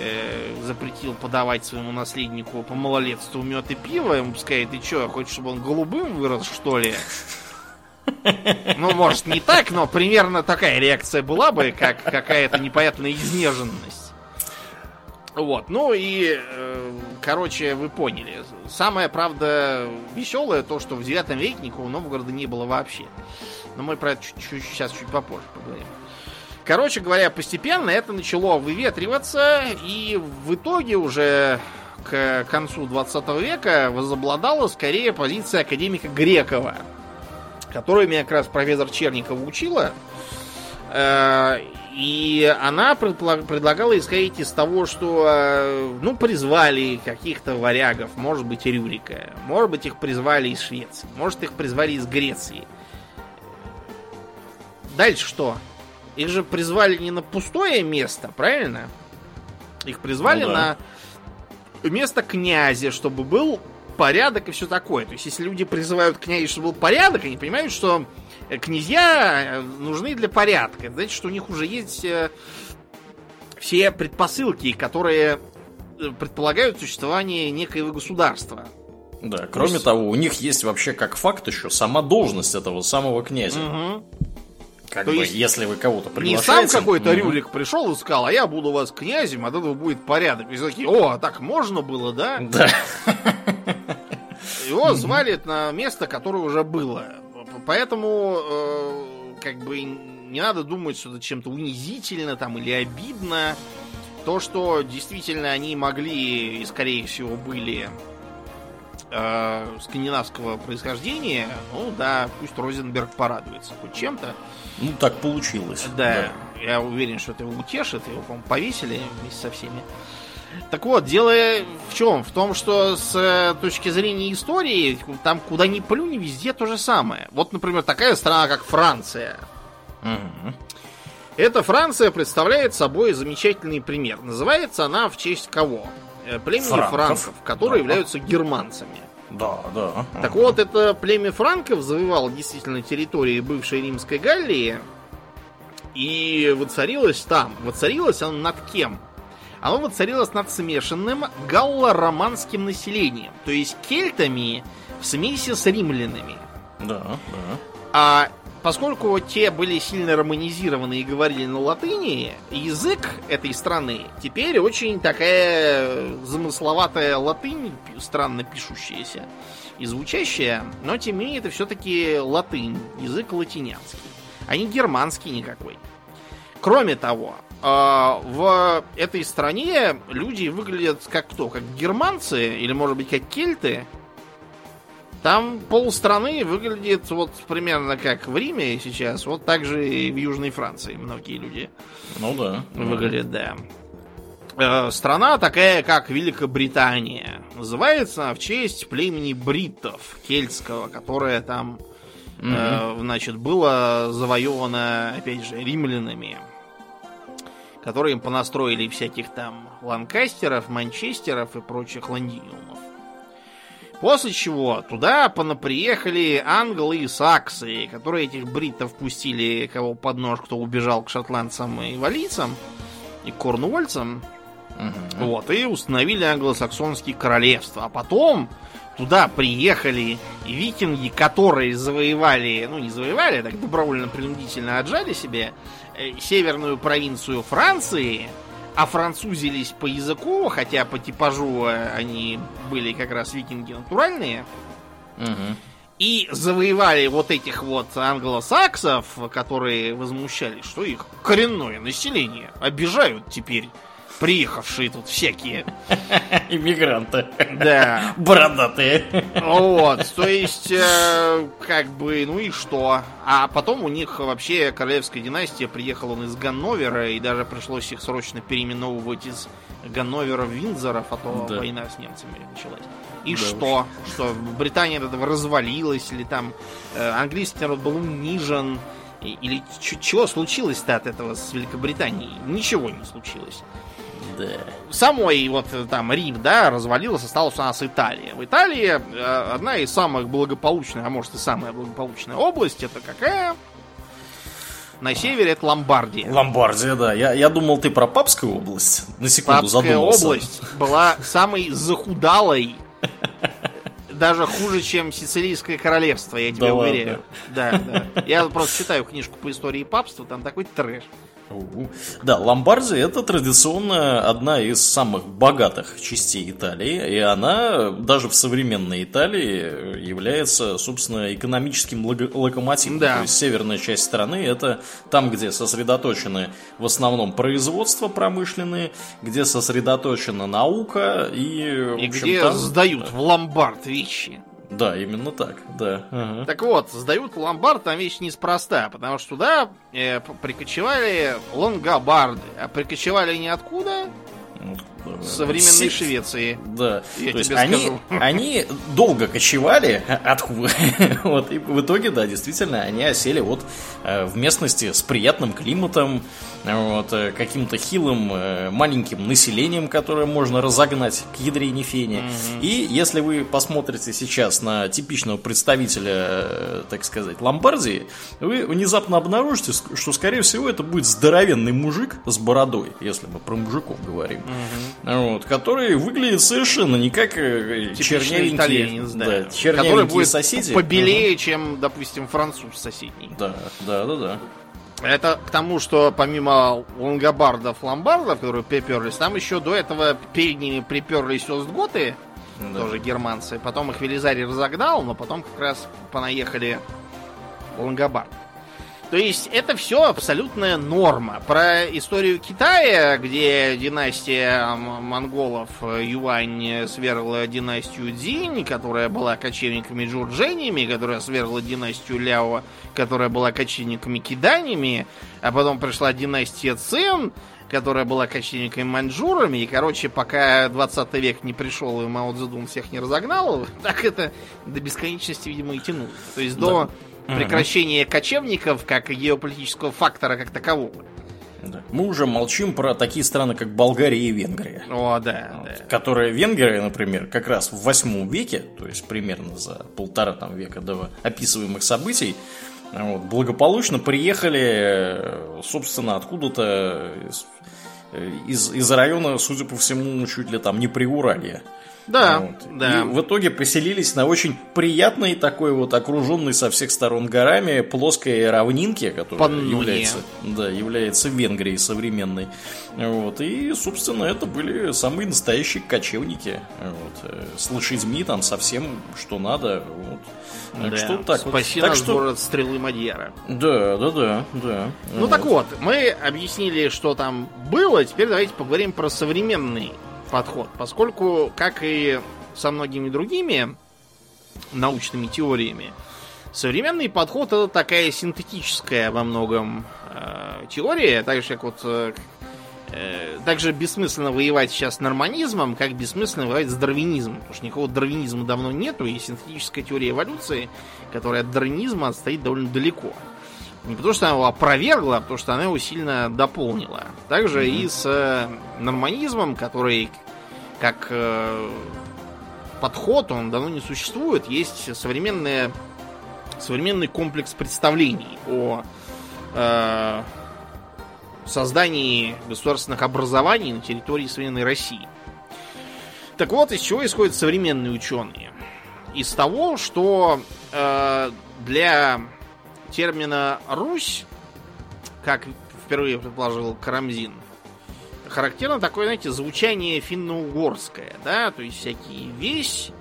э, запретил подавать своему наследнику по малолетству мед и пиво, ему пускай ты что, хочешь, чтобы он голубым вырос, что ли? Ну, может, не так, но примерно такая реакция была бы, как какая-то непонятная изнеженность. Вот, ну и, э, короче, вы поняли. Самое, правда, веселое то, что в 9 веке никакого Новгорода не было вообще. Но мы про это чуть, чуть, сейчас чуть попозже поговорим. Короче говоря, постепенно это начало выветриваться, и в итоге уже к концу 20 века возобладала скорее позиция академика Грекова, которую меня как раз профессор Черникова учила. Э, и она предлагала исходить из того, что, э, ну, призвали каких-то варягов, может быть, Рюрика, может быть, их призвали из Швеции, может, их призвали из Греции. Дальше что? Их же призвали не на пустое место, правильно? Их призвали ну, да. на место князя, чтобы был порядок и все такое. То есть, если люди призывают князя, чтобы был порядок, они понимают, что Э, князья э, нужны для порядка. Знаете, что у них уже есть э, все предпосылки, которые предполагают существование некоего государства. Да, кроме есть... того, у них есть вообще как факт еще сама должность этого самого князя. Угу. Как То бы, есть, если вы кого-то приглашаете... Не сам какой-то угу. Рюрик пришел и сказал, а я буду вас князем, от этого будет порядок. И такие, о, а так можно было, да? Да. Его звали на место, которое уже было. Поэтому, э, как бы, не надо думать, что это чем-то унизительно там или обидно. То, что действительно они могли и, скорее всего, были э, скандинавского происхождения, ну да, пусть Розенберг порадуется хоть чем-то. Ну, так получилось. Да, да. я уверен, что это его утешит. Его, по-моему, повесили вместе со всеми. Так вот, дело в чем? В том, что с э, точки зрения истории, там куда ни плюнь, везде то же самое. Вот, например, такая страна, как Франция. Угу. Эта Франция представляет собой замечательный пример. Называется она в честь кого? Э, племени франков, франков которые да. являются германцами. Да, да. Так вот, это племя франков завоевало действительно территории бывшей Римской Галлии и воцарилось там. Воцарилось оно над кем? оно воцарилось над смешанным галло-романским населением, то есть кельтами в смеси с римлянами. Да, да. А поскольку те были сильно романизированы и говорили на латыни, язык этой страны теперь очень такая замысловатая латынь, странно пишущаяся и звучащая, но тем не менее это все-таки латынь, язык латинянский, а не германский никакой. Кроме того, а, в этой стране люди выглядят как кто? Как германцы или, может быть, как кельты. Там полстраны выглядит вот примерно как в Риме сейчас, вот так же и в Южной Франции многие люди. Ну да. Выглядят, да. Э, страна такая, как Великобритания. Называется в честь племени бриттов кельтского, которое там, mm-hmm. э, значит, было завоевано, опять же, римлянами которые им понастроили всяких там ланкастеров, манчестеров и прочих лондиниумов. После чего туда приехали англы и саксы, которые этих бриттов пустили кого под нож, кто убежал к шотландцам и валийцам, и корнуольцам. Угу. Вот, и установили англосаксонские королевства. А потом туда приехали викинги, которые завоевали, ну не завоевали, а так добровольно-принудительно отжали себе э, северную провинцию Франции, офранцузились по языку, хотя по типажу э, они были как раз викинги натуральные. Угу. И завоевали вот этих вот англосаксов, которые возмущались, что их коренное население обижают теперь приехавшие тут всякие. [LAUGHS] Иммигранты. Да. [LAUGHS] Бородатые. Вот, то есть, э, как бы, ну и что? А потом у них вообще королевская династия приехала он из Ганновера, и даже пришлось их срочно переименовывать из Ганновера в Виндзоров, а то да. война с немцами началась. И да что? Уж. Что Британия от этого развалилась, или там э, английский народ был унижен, или чего случилось-то от этого с Великобританией? Ничего не случилось. Да. Самой вот там Рим, да, развалилась, осталась у нас Италия. В Италии э, одна из самых благополучных, а может и самая благополучная область, это какая? На севере это Ломбардия. Ломбардия, да. Я, я думал, ты про Папскую область. На секунду Папская задумался. область была самой захудалой даже хуже, чем Сицилийское королевство, я тебе да уверяю. Ладно. Да, да. Я просто читаю книжку по истории папства, там такой трэш. Да, Ломбардия это традиционно одна из самых богатых частей Италии, и она даже в современной Италии является, собственно, экономическим локомотивом. Да. То есть северная часть страны это там, где сосредоточены в основном производства промышленные, где сосредоточена наука и, и где сдают в ломбард вещи. Да, именно так, да. Ага. Так вот, сдают ломбард там вещь неспроста, потому что туда э, прикочевали лонгобарды. А прикочевали они откуда? Современной Си... Швеции. Да. Я То есть они, [LAUGHS] они долго кочевали откуда. [LAUGHS] вот, и в итоге, да, действительно, они осели вот э, в местности с приятным климатом, вот, э, каким-то хилым э, маленьким населением, которое можно разогнать к ядрене. Угу. И если вы посмотрите сейчас на типичного представителя, так сказать, Ломбардии, вы внезапно обнаружите, что, скорее всего, это будет здоровенный мужик с бородой, если мы про мужиков говорим. Угу вот, который выглядит совершенно не как э, чернявенький, да, да, который будет соседи. побелее, угу. чем, допустим, француз соседний. Да, да, да, да. Это к тому, что помимо лонгобардов, ломбардов, которые приперлись, там еще до этого перед ними приперлись остготы, да. тоже германцы. Потом их Велизарий разогнал, но потом как раз понаехали лонгобарды. То есть это все абсолютная норма. Про историю Китая, где династия монголов э, Юань свергла династию Дзинь, которая была кочевниками джурджениями, которая свергла династию Ляо, которая была кочевниками киданями, а потом пришла династия Цин, которая была кочевниками маньчжурами, и, короче, пока 20 век не пришел и Мао Цзэдун всех не разогнал, [LAUGHS] так это до бесконечности, видимо, и тянулось. То есть да. до прекращение кочевников как геополитического фактора как такового. Да. Мы уже молчим про такие страны, как Болгария и Венгрия. О, да, вот, да. Которые Венгрия, например, как раз в восьмом веке, то есть примерно за полтора там, века до описываемых событий, вот, благополучно приехали, собственно, откуда-то из, из, из района, судя по всему, чуть ли там не при Урале. Да, вот. да. И в итоге поселились на очень приятной такой вот окруженной со всех сторон горами плоской равнинке, которая Паннония. является, да, является Венгрией современной. Вот. И, собственно, это были самые настоящие кочевники. Вот. Э, с лошадьми там совсем что надо. Вот. Так да. что так Спаси вот. так что... город Стрелы Мадьяра. Да, да, да, да. Ну вот. так вот, мы объяснили, что там было, теперь давайте поговорим про современный подход, поскольку, как и со многими другими научными теориями, современный подход это такая синтетическая во многом э, теория, так же как вот э, э, также бессмысленно воевать сейчас с норманизмом, как бессмысленно воевать с дарвинизмом, потому что никакого дарвинизма давно нету, и синтетическая теория эволюции, которая от дарвинизма стоит довольно далеко. Не потому что она его опровергла, а потому что она его сильно дополнила. Также mm-hmm. и с э, норманизмом, который как э, подход, он давно не существует. Есть современная, современный комплекс представлений о э, создании государственных образований на территории современной России. Так вот, из чего исходят современные ученые? Из того, что э, для термина Русь, как впервые предположил Карамзин, характерно такое, знаете, звучание финно-угорское, да, то есть всякие весь,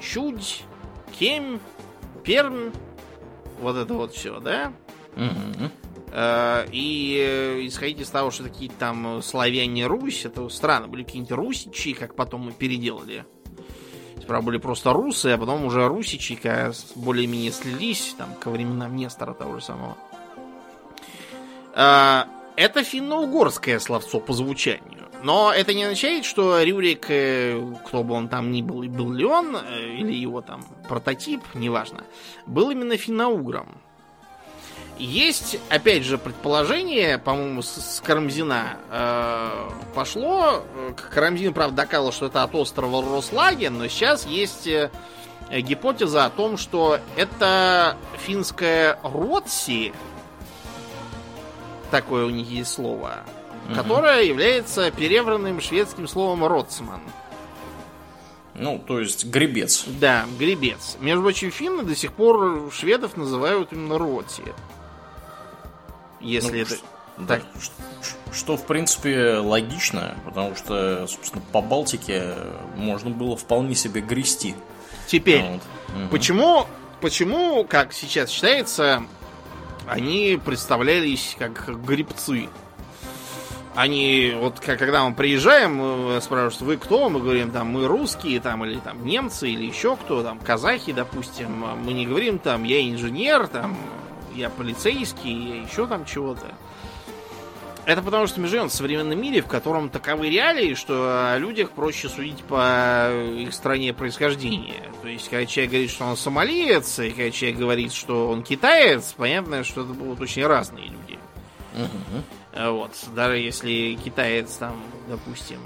чудь, кем, перм, вот это вот все, да. Угу. И э, исходить из того, что такие там славяне Русь, это странно, были какие-нибудь русичи, как потом мы переделали. Справа были просто русы, а потом уже русичи, более-менее слились, там, ко временам Нестора того же самого. А, это финно-угорское словцо по звучанию. Но это не означает, что Рюрик, э, кто бы он там ни был, и был ли он, э, или его там прототип, неважно, был именно финно-угром. Есть, опять же, предположение, по-моему, с, с Карамзина э, пошло. Карамзин, правда, доказал, что это от острова Рослаген, но сейчас есть э, гипотеза о том, что это финское Ротси, такое у них есть слово, угу. которое является перевранным шведским словом Ротсман. Ну, то есть гребец. Да, гребец. Между прочим, финны до сих пор шведов называют именно Роти. Если ну, это... Так. Что, в принципе, логично, потому что, собственно, по Балтике можно было вполне себе грести. Теперь, вот. угу. почему, почему, как сейчас считается, они представлялись как грибцы? Они, вот как, когда мы приезжаем, мы спрашивают, вы кто? Мы говорим, там, мы русские, там, или там немцы, или еще кто, там, казахи, допустим. Мы не говорим, там, я инженер, там, я полицейский, я еще там чего-то. Это потому, что мы живем в современном мире, в котором таковы реалии, что о людях проще судить по их стране происхождения. То есть, когда человек говорит, что он сомалиец, и когда человек говорит, что он китаец, понятно, что это будут очень разные люди. Угу. Вот. Даже если китаец там, допустим,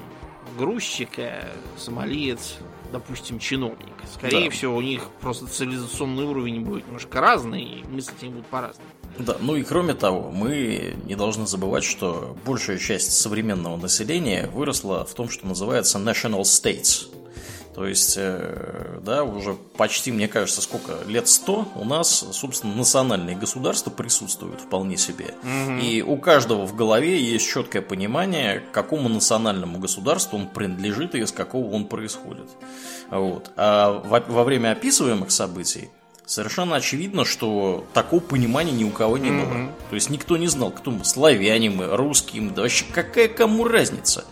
грузчик, а сомалиец допустим, чиновник. Скорее да. всего, у них просто цивилизационный уровень будет немножко разный, и мыслить они будут по-разному. Да, ну и кроме того, мы не должны забывать, что большая часть современного населения выросла в том, что называется national states. То есть, э, да, уже почти, мне кажется, сколько, лет сто у нас, собственно, национальные государства присутствуют вполне себе. Угу. И у каждого в голове есть четкое понимание, к какому национальному государству он принадлежит и из какого он происходит. Вот. А во, во время описываемых событий совершенно очевидно, что такого понимания ни у кого не было. Mm-hmm. То есть никто не знал, кто мы, славяне мы, русские мы, да вообще какая кому разница.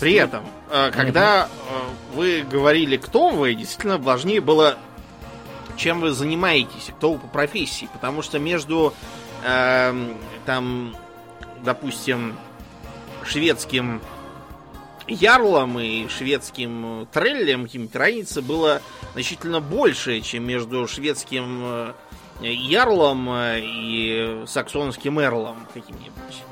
При этом, э, когда э, вы говорили, кто вы, действительно важнее было, чем вы занимаетесь, кто вы по профессии. Потому что между, э, там, допустим, шведским ярлом и шведским треллем каким-то разница было значительно больше, чем между шведским ярлом и саксонским эрлом каким-нибудь.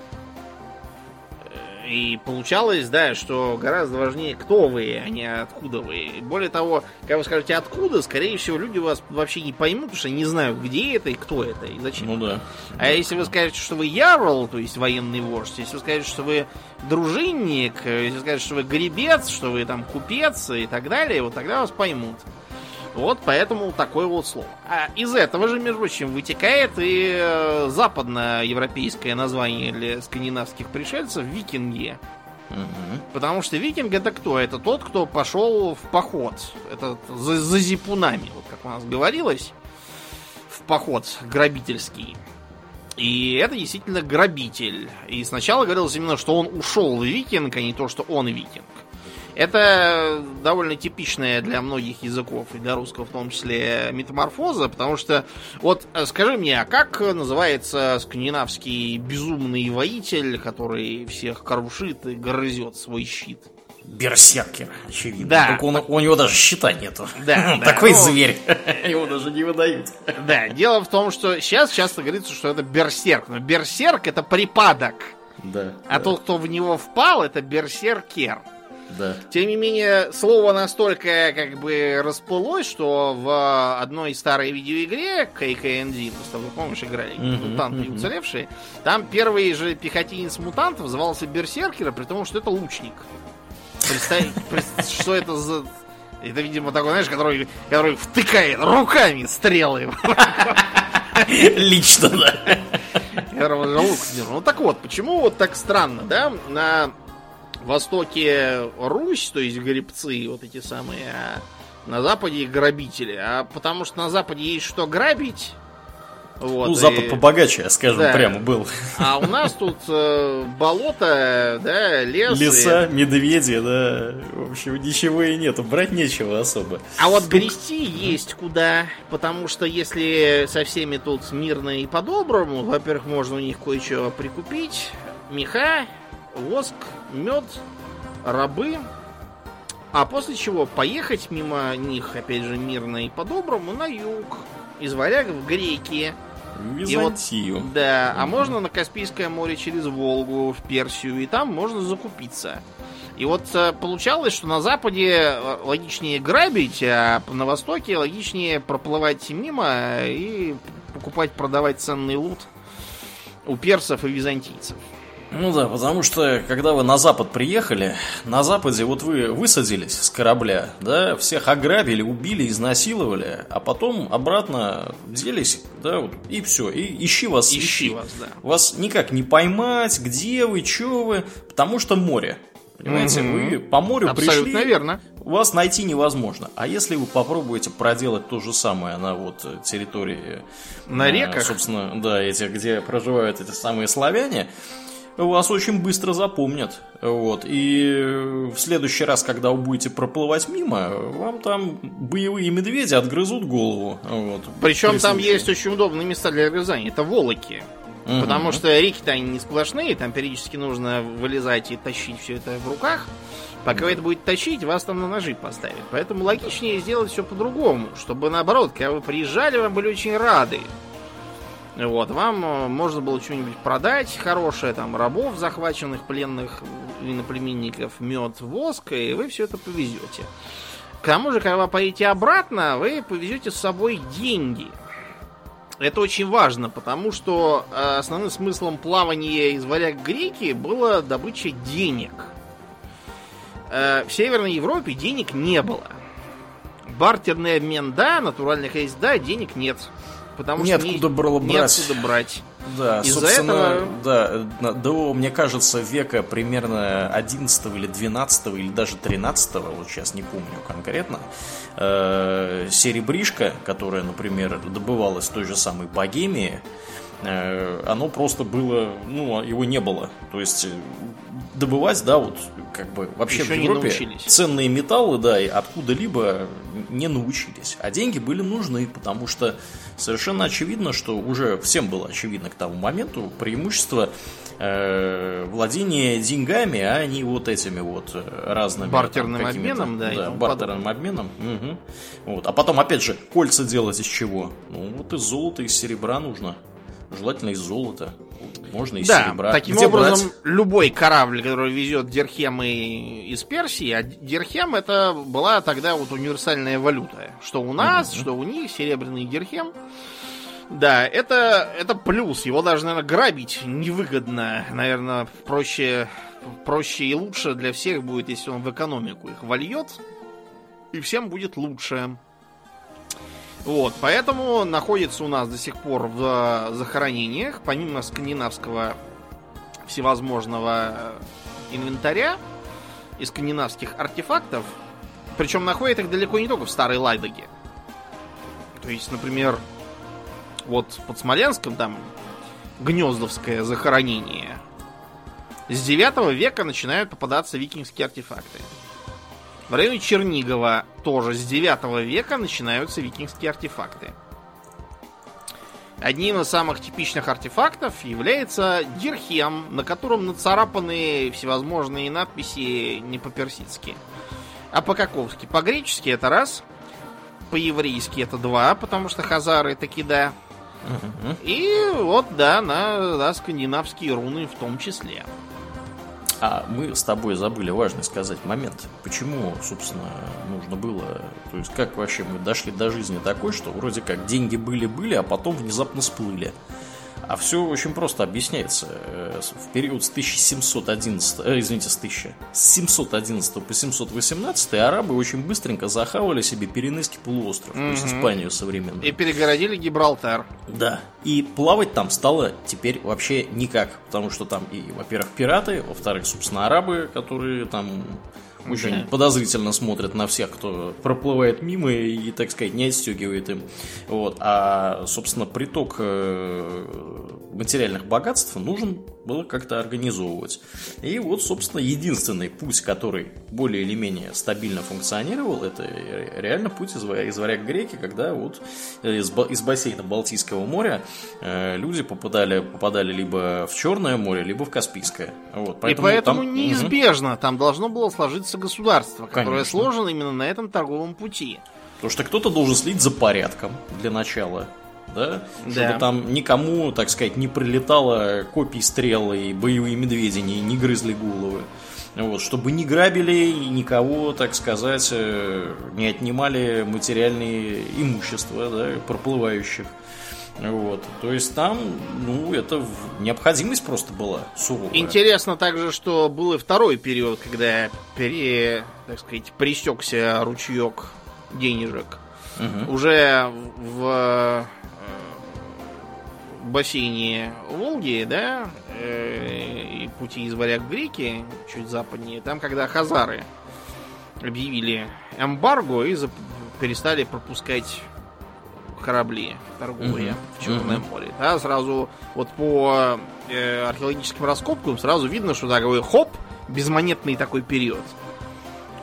И получалось, да, что гораздо важнее, кто вы, а не откуда вы. Более того, когда вы скажете откуда, скорее всего, люди вас вообще не поймут, потому что не знают, где это и кто это, и зачем. Ну да. А если вы скажете, что вы ярл, то есть военный вождь, если вы скажете, что вы дружинник, если вы скажете, что вы гребец, что вы там купец и так далее, вот тогда вас поймут. Вот поэтому такое вот слово. А из этого же, между прочим, вытекает и э, западноевропейское название для скандинавских пришельцев викинги. Угу. Потому что викинг это кто? Это тот, кто пошел в поход. Это за, за зипунами, вот как у нас говорилось, в поход грабительский. И это действительно грабитель. И сначала говорилось именно, что он ушел в викинг, а не то, что он викинг. Это довольно типичная для многих языков, и для русского в том числе, метаморфоза, потому что, вот э, скажи мне, а как называется скандинавский безумный воитель, который всех крушит и грызет свой щит? Берсеркер, очевидно. Да. Только он- у него даже щита нету. Да, да, [LAUGHS] Такой ну- зверь. [LAUGHS] Его даже не выдают. Да, дело в том, что сейчас часто говорится, что это берсерк. Но берсерк это припадок. Да. А да, тот, кто в него впал, это берсеркер. Да. Тем не менее, слово настолько как бы расплылось, что в одной старой видеоигре KKND, с тобой, помнишь, играли, мутанты уцелевшие, там первый же пехотинец мутантов звался Берсеркер, при том, что это лучник. Представь, [LAUGHS] пред- что это за... Это, видимо, такой, знаешь, который, который втыкает руками стрелы. [LAUGHS] Лично, да. Лук. Ну так вот, почему вот так странно, да? На востоке Русь, то есть гребцы, вот эти самые, а на западе грабители. А потому что на западе есть что грабить. Вот, Ну, и- Запад побогаче, скажем Да. прямо, был. А у нас тут э, болото, да, лес. и- Леса, медведи, да. В общем, ничего и нету. Брать нечего особо. А вот грести есть куда, потому что если со всеми тут мирно и по-доброму, во-первых, можно у них кое-что прикупить. Меха, воск, мед, рабы. А после чего поехать мимо них, опять же, мирно и по-доброму, на юг. Из варяг в греки. В И вот- Византию. Да, а Мгм. можно на Каспийское море через Волгу в Персию, и там можно закупиться. И вот э, получалось, что на Западе э, логичнее грабить, а на Востоке логичнее проплывать мимо и покупать, продавать ценный лут у персов и византийцев. Ну да, потому что, когда вы на Запад приехали, на Западе вот вы высадились с корабля, да, всех ограбили, убили, изнасиловали, а потом обратно делись, да, вот, и все, и ищи вас, Ищи вас, да. Вас никак не поймать, где вы, что вы, потому что море. Понимаете, Мгм. вы по морю Абсолютно пришли, верно. вас найти невозможно. А если вы попробуете проделать то же самое на вот территории... На э, реках? Собственно, да, эти, где проживают эти самые славяне, вас очень быстро запомнят. Вот. И в следующий раз, когда вы будете проплывать мимо, вам там боевые медведи отгрызут голову. Вот, Причем при там есть очень удобные места для грызания. Это волоки. Мгм. Потому что реки-то они не сплошные, там периодически нужно вылезать и тащить все это в руках. Пока вы это будете тащить, вас там на ножи поставят. Поэтому логичнее сделать все по-другому, чтобы наоборот, когда вы приезжали, вам были очень рады. Вот, вам э, можно было что-нибудь продать хорошее, там, рабов, захваченных, пленных, иноплеменников, мед, воск, и вы все это повезете. К тому же, когда вы поедете обратно, вы повезете с собой деньги. Это очень важно, потому что э, основным смыслом плавания из варяг греки было добыча денег. Э, в Северной Европе денег не было. Бартерный обмен да, натуральных есть да, денег нет. Потому что Неоткуда было брать. неоткуда брать. Да, Из-за собственно, этого- да, до, мне кажется, века примерно 11 или 12 или даже 13 вот сейчас не помню конкретно, э, серебришко, которое, например, добывалось в той же самой Богемии, оно просто было, ну, его не было. То есть э, добывать, да, вот как бы вообще Еще в Европе ценные металлы, да, и откуда-либо не научились. А деньги были нужны, потому что совершенно очевидно, что уже всем было очевидно к тому моменту преимущество э, владения деньгами, а не вот этими вот э, разными Бартерным там, обменом, да, и да, бартерным обменом. мгм. Вот. А потом, опять же, кольца делать из чего? Ну, вот из золота, из серебра нужно. Желательно из золота. Можно из да, серебра. таким Где образом, брать? любой корабль, который везет дирхемы из Персии, а дирхем это была тогда вот универсальная валюта. Что у нас, что у них, серебряный дирхем. Да, это, это плюс. Его даже, наверное, грабить невыгодно. Наверное, проще, проще и лучше для всех будет, если он в экономику их вольет. И всем будет лучше. Вот, поэтому находится у нас до сих пор в э, захоронениях, помимо скандинавского всевозможного э, инвентаря и скандинавских артефактов, причем находят их далеко не только в Старой Ладоге. То есть, например, вот под Смоленском там Гнездовское захоронение. С 9 века начинают попадаться викингские артефакты. В районе Чернигова тоже с 9 века начинаются викингские артефакты. Одним из самых типичных артефактов является дирхем, на котором нацарапаны всевозможные надписи не по-персидски, а по-каковски. По-гречески это раз, по-еврейски это два, потому что хазары таки да. И вот, да, на да, скандинавские руны в том числе. А мы с тобой забыли важный сказать момент. Почему, собственно, нужно было... То есть, как вообще мы дошли до жизни такой, что вроде как деньги были-были, а потом внезапно всплыли. А все очень просто объясняется. Э, в период с 1711, э, извините, с 1000, с 711 по 718 арабы очень быстренько захавали себе Пиренейский полуостров, mm-hmm. то есть Испанию современную. И перегородили Гибралтар. Да. И плавать там стало теперь вообще никак, потому что там и, во-первых, пираты, во-вторых, собственно, арабы, которые там очень да. подозрительно смотрят на всех, кто проплывает мимо и, так сказать, не отстегивает им. Вот. А, собственно, приток э, материальных богатств нужен было как-то организовывать. И вот, собственно, единственный путь, который более или менее стабильно функционировал, это реально путь из, из варяг греки, когда вот из, из бассейна Балтийского моря э, люди попадали, попадали либо в Черное море, либо в Каспийское. Вот, поэтому И поэтому там, неизбежно угу. там должно было сложиться государство, которое Конечно. сложено именно на этом торговом пути. Потому что кто-то должен следить за порядком для начала да? да. Чтобы там никому, так сказать, не прилетало копий стрелы и боевые медведи не, не грызли головы. Вот, чтобы не грабили и никого, так сказать, э, не отнимали материальные имущества да, проплывающих. Вот. То есть там, ну, это необходимость просто была суровая. Интересно также, что был и второй период, когда пере, так сказать, пресекся ручеек денежек. Угу. Уже в бассейне Волги, да, э, и пути из Варяг в Греки, чуть западнее, там, когда хазары объявили эмбарго и перестали пропускать корабли торговые uh-huh. в Черное uh-huh. море. Да, сразу вот по э, археологическим раскопкам сразу видно, что такой хоп, безмонетный такой период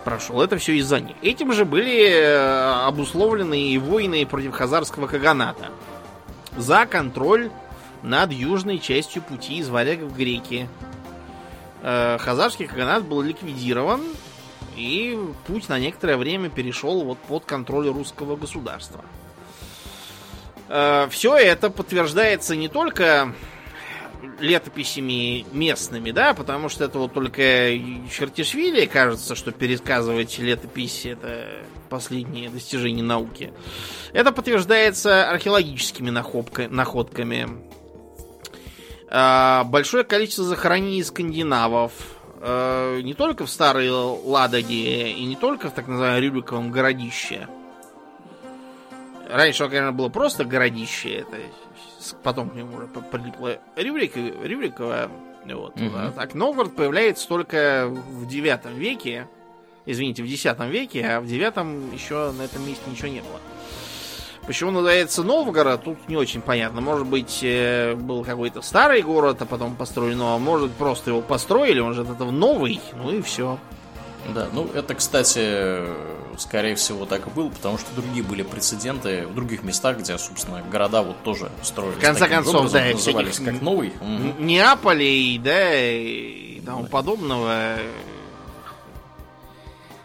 прошел. Это все из-за них. Этим же были э, обусловлены и войны против хазарского каганата за контроль над южной частью пути из Варяг в Греки. Э, Хазарский каганат был ликвидирован, и путь на некоторое время перешел вот под контроль русского государства. Э, Все это подтверждается не только летописями местными, да, потому что это вот только Чертишвили кажется, что пересказывать летописи это последние достижения науки. Это подтверждается археологическими находками. А, большое количество захоронений скандинавов, а, не только в Старой Ладоге и не только в так называемом Рюриковом городище. Раньше, конечно, было просто городище, это потом к нему уже прилипло Рюрик, Рюриково. Вот. Угу. А так Новгород появляется только в 9 веке, извините, в X веке, а в девятом еще на этом месте ничего не было. Почему называется Новгород, тут не очень понятно. Может быть, э, был какой-то старый город, а потом построен, а может просто его построили, он же это новый, ну и все. Да, ну это, кстати, скорее всего так и было, потому что другие были прецеденты в других местах, где, собственно, города вот тоже строились. В конце концов, образом, да, назывались как новый. Неаполей, да, и тому да. подобного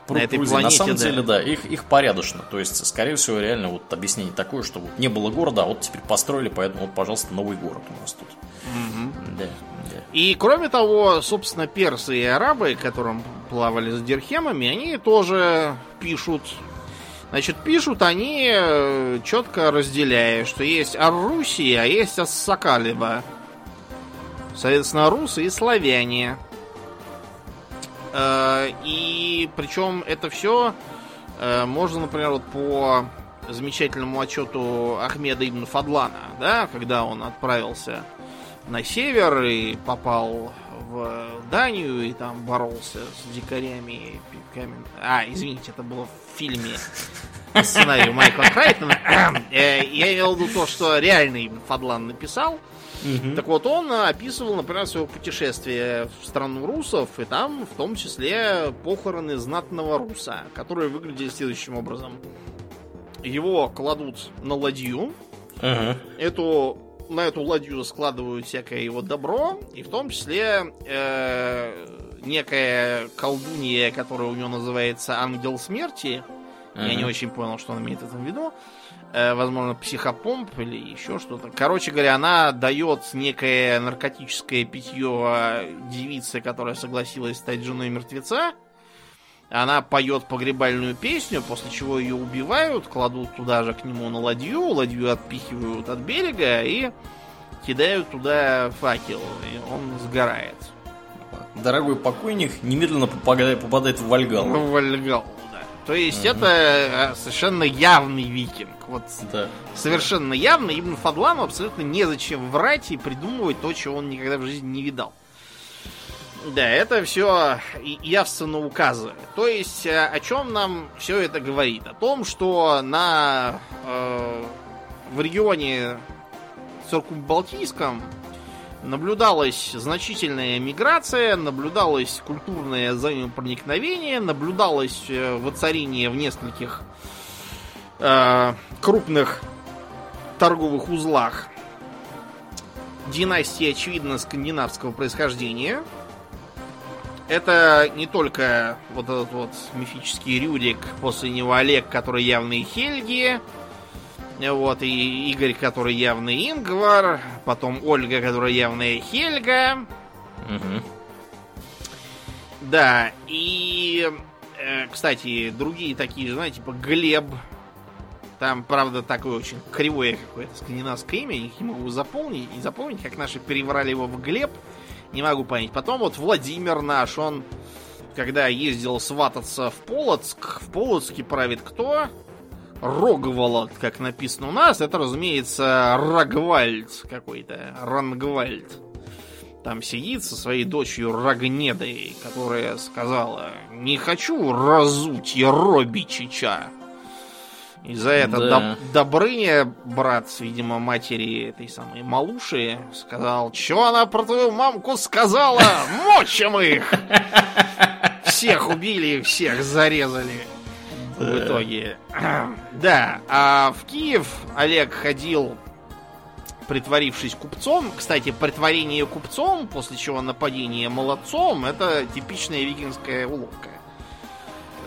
на этой планете. На самом да. деле, да, их, их порядочно. То есть, скорее всего, реально вот объяснение такое, что вот не было города, а вот теперь построили, поэтому вот, пожалуйста, новый город у нас тут. Угу. Да, да. И кроме того, собственно, персы и арабы, которым плавали с дирхемами, они тоже пишут. Значит, пишут они э, четко разделяя, что есть Аррусия, а есть Ассакалиба. Соответственно, русы и славяне. Э, и причем это все э, можно, например, вот по замечательному отчету Ахмеда Ибн Фадлана, да, когда он отправился на север и попал в Данию и там боролся с дикарями. А, извините, это было в фильме сценарию Майкла Крайтона. [CLEARS THROAT] Э, я имел в виду то, что реальный Фадлан написал. Угу. Так вот, он описывал, например, свое путешествие в страну русов, и там в том числе похороны знатного руса, которые выглядели следующим образом. Его кладут на ладью, ага. эту на эту ладью складывают всякое его добро, и в том числе э, некая колдунья, которая у него называется Ангел Смерти. Uh-huh. Я не очень понял, что он имеет в этом в виду. Э, возможно, психопомп или еще что-то. Короче говоря, она дает некое наркотическое питье девице, которая согласилась стать женой мертвеца. Она поет погребальную песню, после чего ее убивают, кладут туда же к нему на ладью, ладью отпихивают от берега и кидают туда факел, и он сгорает. Дорогой покойник немедленно попадает, попадает в Вальгалу. В Вальгалу, да. То есть угу. это э, совершенно явный викинг. Вот да. совершенно явный. Именно Фадлану абсолютно незачем врать и придумывать то, чего он никогда в жизни не видал. Да, это все явственно указывает. То есть, э, о чем нам все это говорит? О том, что на э, в регионе Циркумбалтийском наблюдалась значительная миграция, наблюдалось культурное взаимопроникновение, наблюдалось э, воцарение в нескольких э, крупных торговых узлах. Династии, очевидно, скандинавского происхождения – это не только вот этот вот мифический Рюрик, после него Олег, который явный Хельги, вот, и Игорь, который явный Ингвар, потом Ольга, которая явная Хельга. Угу. Да, и, э, кстати, другие такие же, знаете, типа Глеб. Там, правда, такое очень кривое какое-то скандинавское имя, я не могу запомнить, и запомнить, как наши переврали его в Глеб. Не могу понять. Потом вот Владимир наш, он, когда ездил свататься в Полоцк, в Полоцке правит кто? Рогволод, как написано у нас. Это, разумеется, Рагвальд какой-то. Рангвальд. Там сидит со своей дочерью Рагнедой, которая сказала, не хочу разуть я Робичича. И за это да. Доб Добрыня, брат, видимо, матери этой самой Малуши, сказал, что она про твою мамку сказала? Мочим их! [LAUGHS] Всех убили, всех зарезали. В итоге. [CLEARS THROAT] Да, а в Киев Олег ходил, притворившись купцом. Кстати, притворение купцом, после чего нападение молодцом, это типичная викингская уловка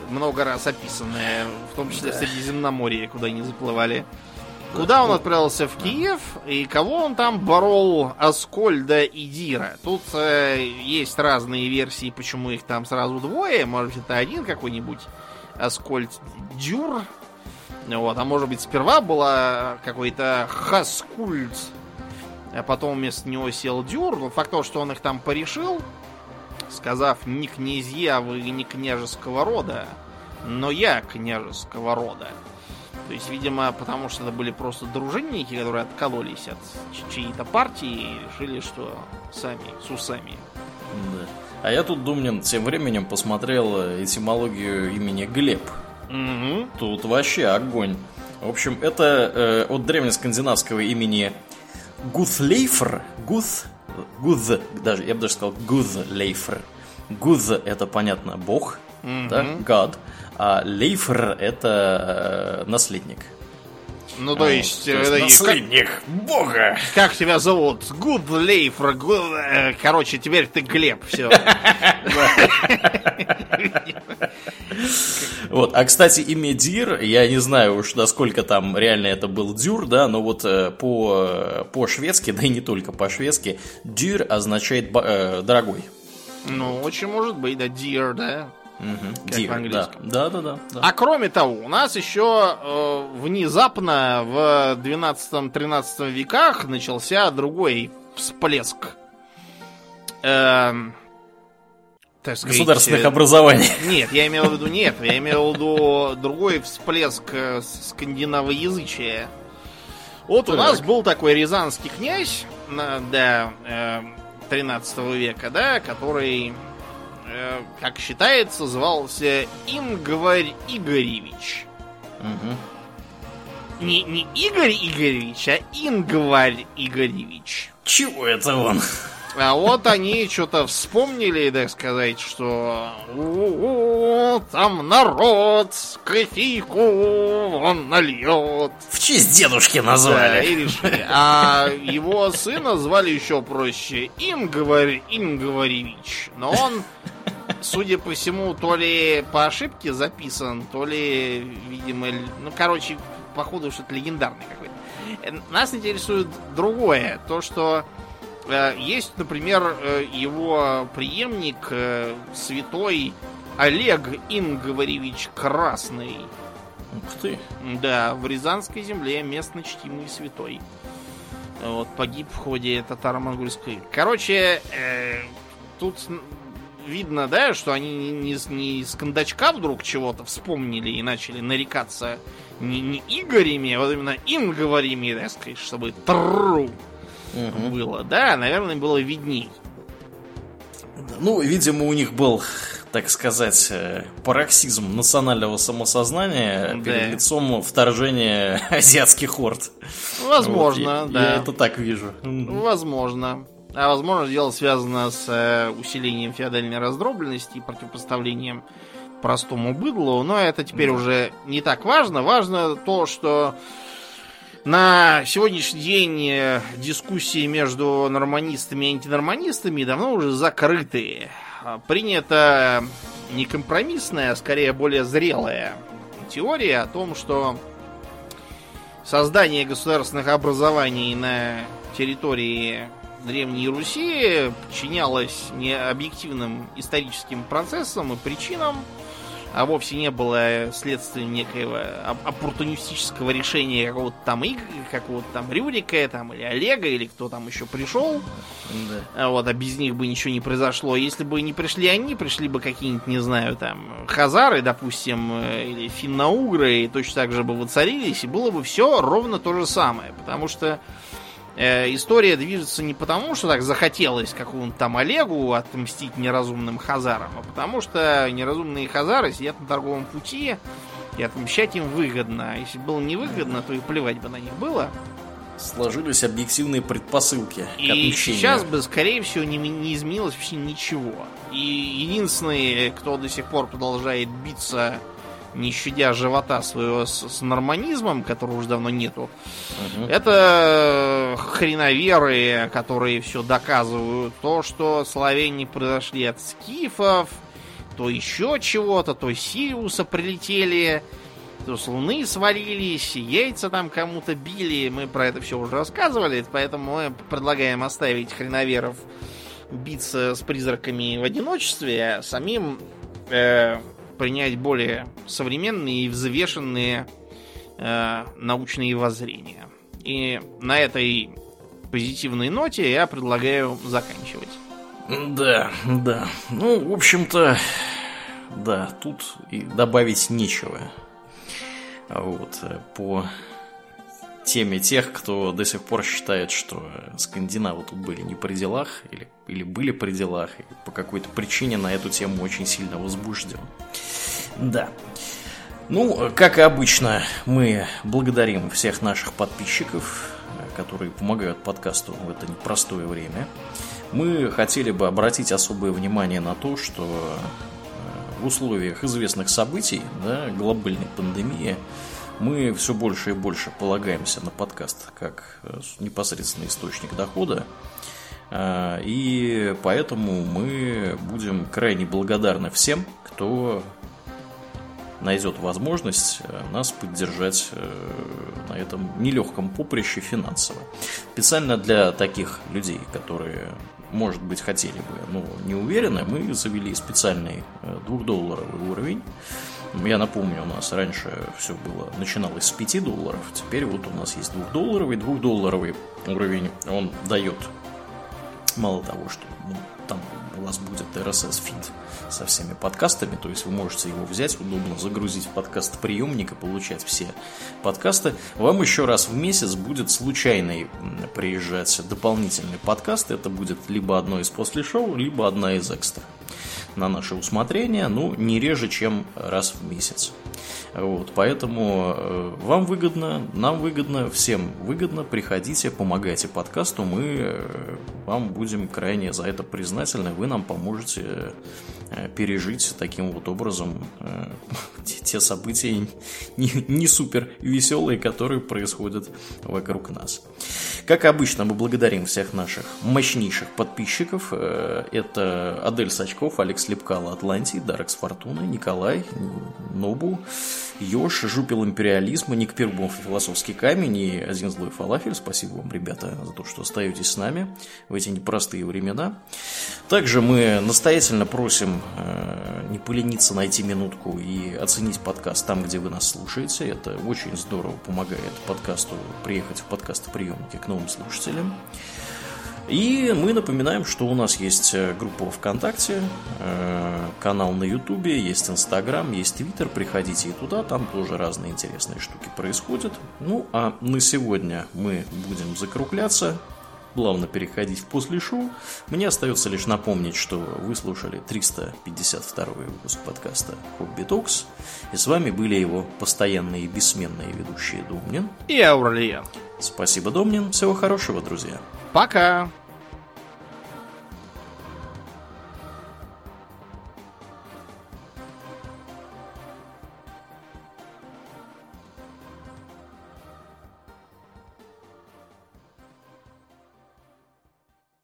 много раз описанная, в том числе да. в Средиземноморье, куда они заплывали. Куда он отправился в Киев и кого он там борол Аскольда и Дира? Тут э, есть разные версии, почему их там сразу двое. Может быть, это один какой-нибудь Аскольд Дюр. Вот, а может быть, сперва была какой-то Хаскульт, а потом вместо него сел Дюр. Но факт того, что он их там порешил, сказав не князья вы не княжеского рода, но я княжеского рода. То есть, видимо, потому что это были просто дружинники, которые откололись от чьей-то партии и решили, что сами с усами. Да. А я тут, Думнин, тем временем посмотрел этимологию имени Глеб. Угу. Тут вообще огонь. В общем, это э, от древнескандинавского имени Гуслейфр. Гус Гуз, даже, я бы даже сказал Гуз Лейфр. Гуз это, понятно, бог, mm-hmm. да, God, а Лейфр это э, наследник. Ну, то есть... То есть наследник как, бога. Как тебя зовут? Гуд Лейфр. Гуд... Э, короче, теперь ты Глеб. Все. [LAUGHS] Вот, а кстати, имя Дир, я не знаю уж, насколько там реально это был Дюр, да, но вот э, по, по-шведски, [LAUGHS] да и не только по-шведски, dyr означает э, дорогой. Ну, очень может быть, да, Дир, да. Угу. Dear, да. Да, да, да, да. А кроме того, у нас еще э, внезапно в 12-13 веках начался другой всплеск. Э, так сказать, государственных э, образований. [LAUGHS] Нет, я имел в виду нет, я имел в виду другой всплеск э, скандинавоязычия. Вот так. у нас был такой рязанский князь, да, 13 э, века, да, который, как считается, звался Ингварь Игоревич. Угу. Не, не Игорь Игоревич, а Ингварь Игоревич. Чего это он? А вот они что-то вспомнили, так сказать, что «У-у-у, там народ кофейку он нальет. В честь дедушки Да, назвали. и решили. А его сына звали еще проще Ингварь Ингваревич. Но он, судя по всему, то ли по ошибке записан, то ли, видимо, ну, короче, походу, что-то легендарный какой-то. Э, Нас интересует другое. То, что э, есть, например, э, его преемник, э, святой Олег Ингваревич Красный. Ух ты. Да, в Рязанской земле местно чтимый святой. Вот, погиб в ходе татаро-монгольской. Короче, э, тут видно, да, что они не, не с кондачка вдруг чего-то вспомнили и начали нарекаться не, не Игорями, а вот именно Инговорями, так сказать, чтобы тру было. Да, наверное, было видней. Ну, видимо, у них был, так сказать, пароксизм национального самосознания Да. перед лицом вторжения азиатских орд. Возможно, Вот, я- да. Я это так вижу. Возможно. А возможно, дело связано с э, усилением феодальной раздробленности и противопоставлением простому быдлу. Но это теперь Да. уже не так важно. Важно то, что на сегодняшний день э, дискуссии между норманистами и антинорманистами давно уже закрыты. А, Принята не компромиссная, а скорее более зрелая теория о том, что создание государственных образований на территории Древней Руси подчинялось не объективным историческим процессам и причинам, а вовсе не было следствием некоего оп- оппортунистического решения какого-то там Иг, какого-то там Рюрика, там, или Олега, или кто там еще пришел. Да. Вот, а без них бы ничего не произошло. Если бы не пришли они, пришли бы какие-нибудь, не знаю, там, хазары, допустим, э, или финно-угры, и точно так же бы воцарились, и было бы все ровно то же самое. Потому что история движется не потому, что так захотелось какому-то там Олегу отмстить неразумным хазарам, а потому что неразумные хазары сидят на торговом пути, и отмщать им выгодно. А если было невыгодно, то и плевать бы на них было. Сложились объективные предпосылки к И отмщению. сейчас бы, скорее всего, не, не изменилось вообще ничего. И единственный, кто до сих пор продолжает биться, не щадя живота своего с, с норманизмом, которого уже давно нету, Мгм. это хреноверы, которые все доказывают. То, что славяне произошли от скифов, то еще чего-то, то Сириуса прилетели, то с Луны свалились, яйца там кому-то били. Мы про это все уже рассказывали, поэтому мы предлагаем оставить хреноверов биться с призраками в одиночестве, а самим э, принять более современные и взвешенные э, научные воззрения. И на этой позитивной ноте я предлагаю заканчивать. Да, да. Ну, в общем-то, да, тут и добавить нечего. Вот, э, по теме тех, кто до сих пор считает, что скандинавы тут были не при делах, или, или были при делах, и по какой-то причине на эту тему очень сильно возбужден. Да. Ну, как и обычно, мы благодарим всех наших подписчиков, э, которые помогают подкасту в это непростое время. Мы хотели бы обратить особое внимание на то, что э, в условиях известных событий, да, глобальной пандемии, мы все больше и больше полагаемся на подкаст как э, непосредственный источник дохода. А, И поэтому мы будем крайне благодарны всем, кто найдет возможность э, нас поддержать э, на этом нелегком поприще финансово. Специально для таких людей, которые, может быть, хотели бы, но не уверены, мы завели специальный э, двухдолларовый уровень. Я напомню, у нас раньше все было, начиналось с 5 долларов, теперь вот у нас есть двухдолларовый, двухдолларовый уровень, он дает мало того, что ну, там у вас будет RSS фид со всеми подкастами, то есть вы можете его взять, удобно загрузить в подкаст приемник и получать все подкасты. Вам еще раз в месяц будет случайный приезжать дополнительный подкаст. Это будет либо одно из после шоу, либо одна из экстра. На наше усмотрение, ну, не реже, чем раз в месяц. Вот, поэтому э, вам выгодно, нам выгодно, всем выгодно. Приходите, помогайте подкасту. Мы э, вам будем крайне за это признательны. Вы нам поможете э, пережить таким вот образом [LAUGHS] те события не, не супер веселые, которые происходят вокруг нас. Как обычно, мы благодарим всех наших мощнейших подписчиков. Это Адель Сачков, Алекс Лепкало, Атлантий, Дарекс Фортуна, Николай, Нобу, Ёж, Жупил Империализма, Ник Пербов, Философский камень и Один Злой Фалафель. Спасибо вам, ребята, за то, что остаетесь с нами в эти непростые времена. Также мы настоятельно просим э, не полениться найти минутку и оценить подкаст там, где вы нас слушаете. Это очень здорово помогает подкасту приехать в подкастоприемники к новым слушателям. И мы напоминаем, что у нас есть э, группа ВКонтакте, э, канал на Ютубе, есть Инстаграм, есть Твиттер. Приходите и туда, там тоже разные интересные штуки происходят. Ну, а на сегодня мы будем закругляться, плавно переходить в после шоу. Мне остается лишь напомнить, что вы слушали 352 выпуск подкаста Хобби Токс. И с вами были его постоянные и бессменные ведущие Домнин и Аурлиен. Спасибо, Домнин. Всего хорошего, друзья. Пока!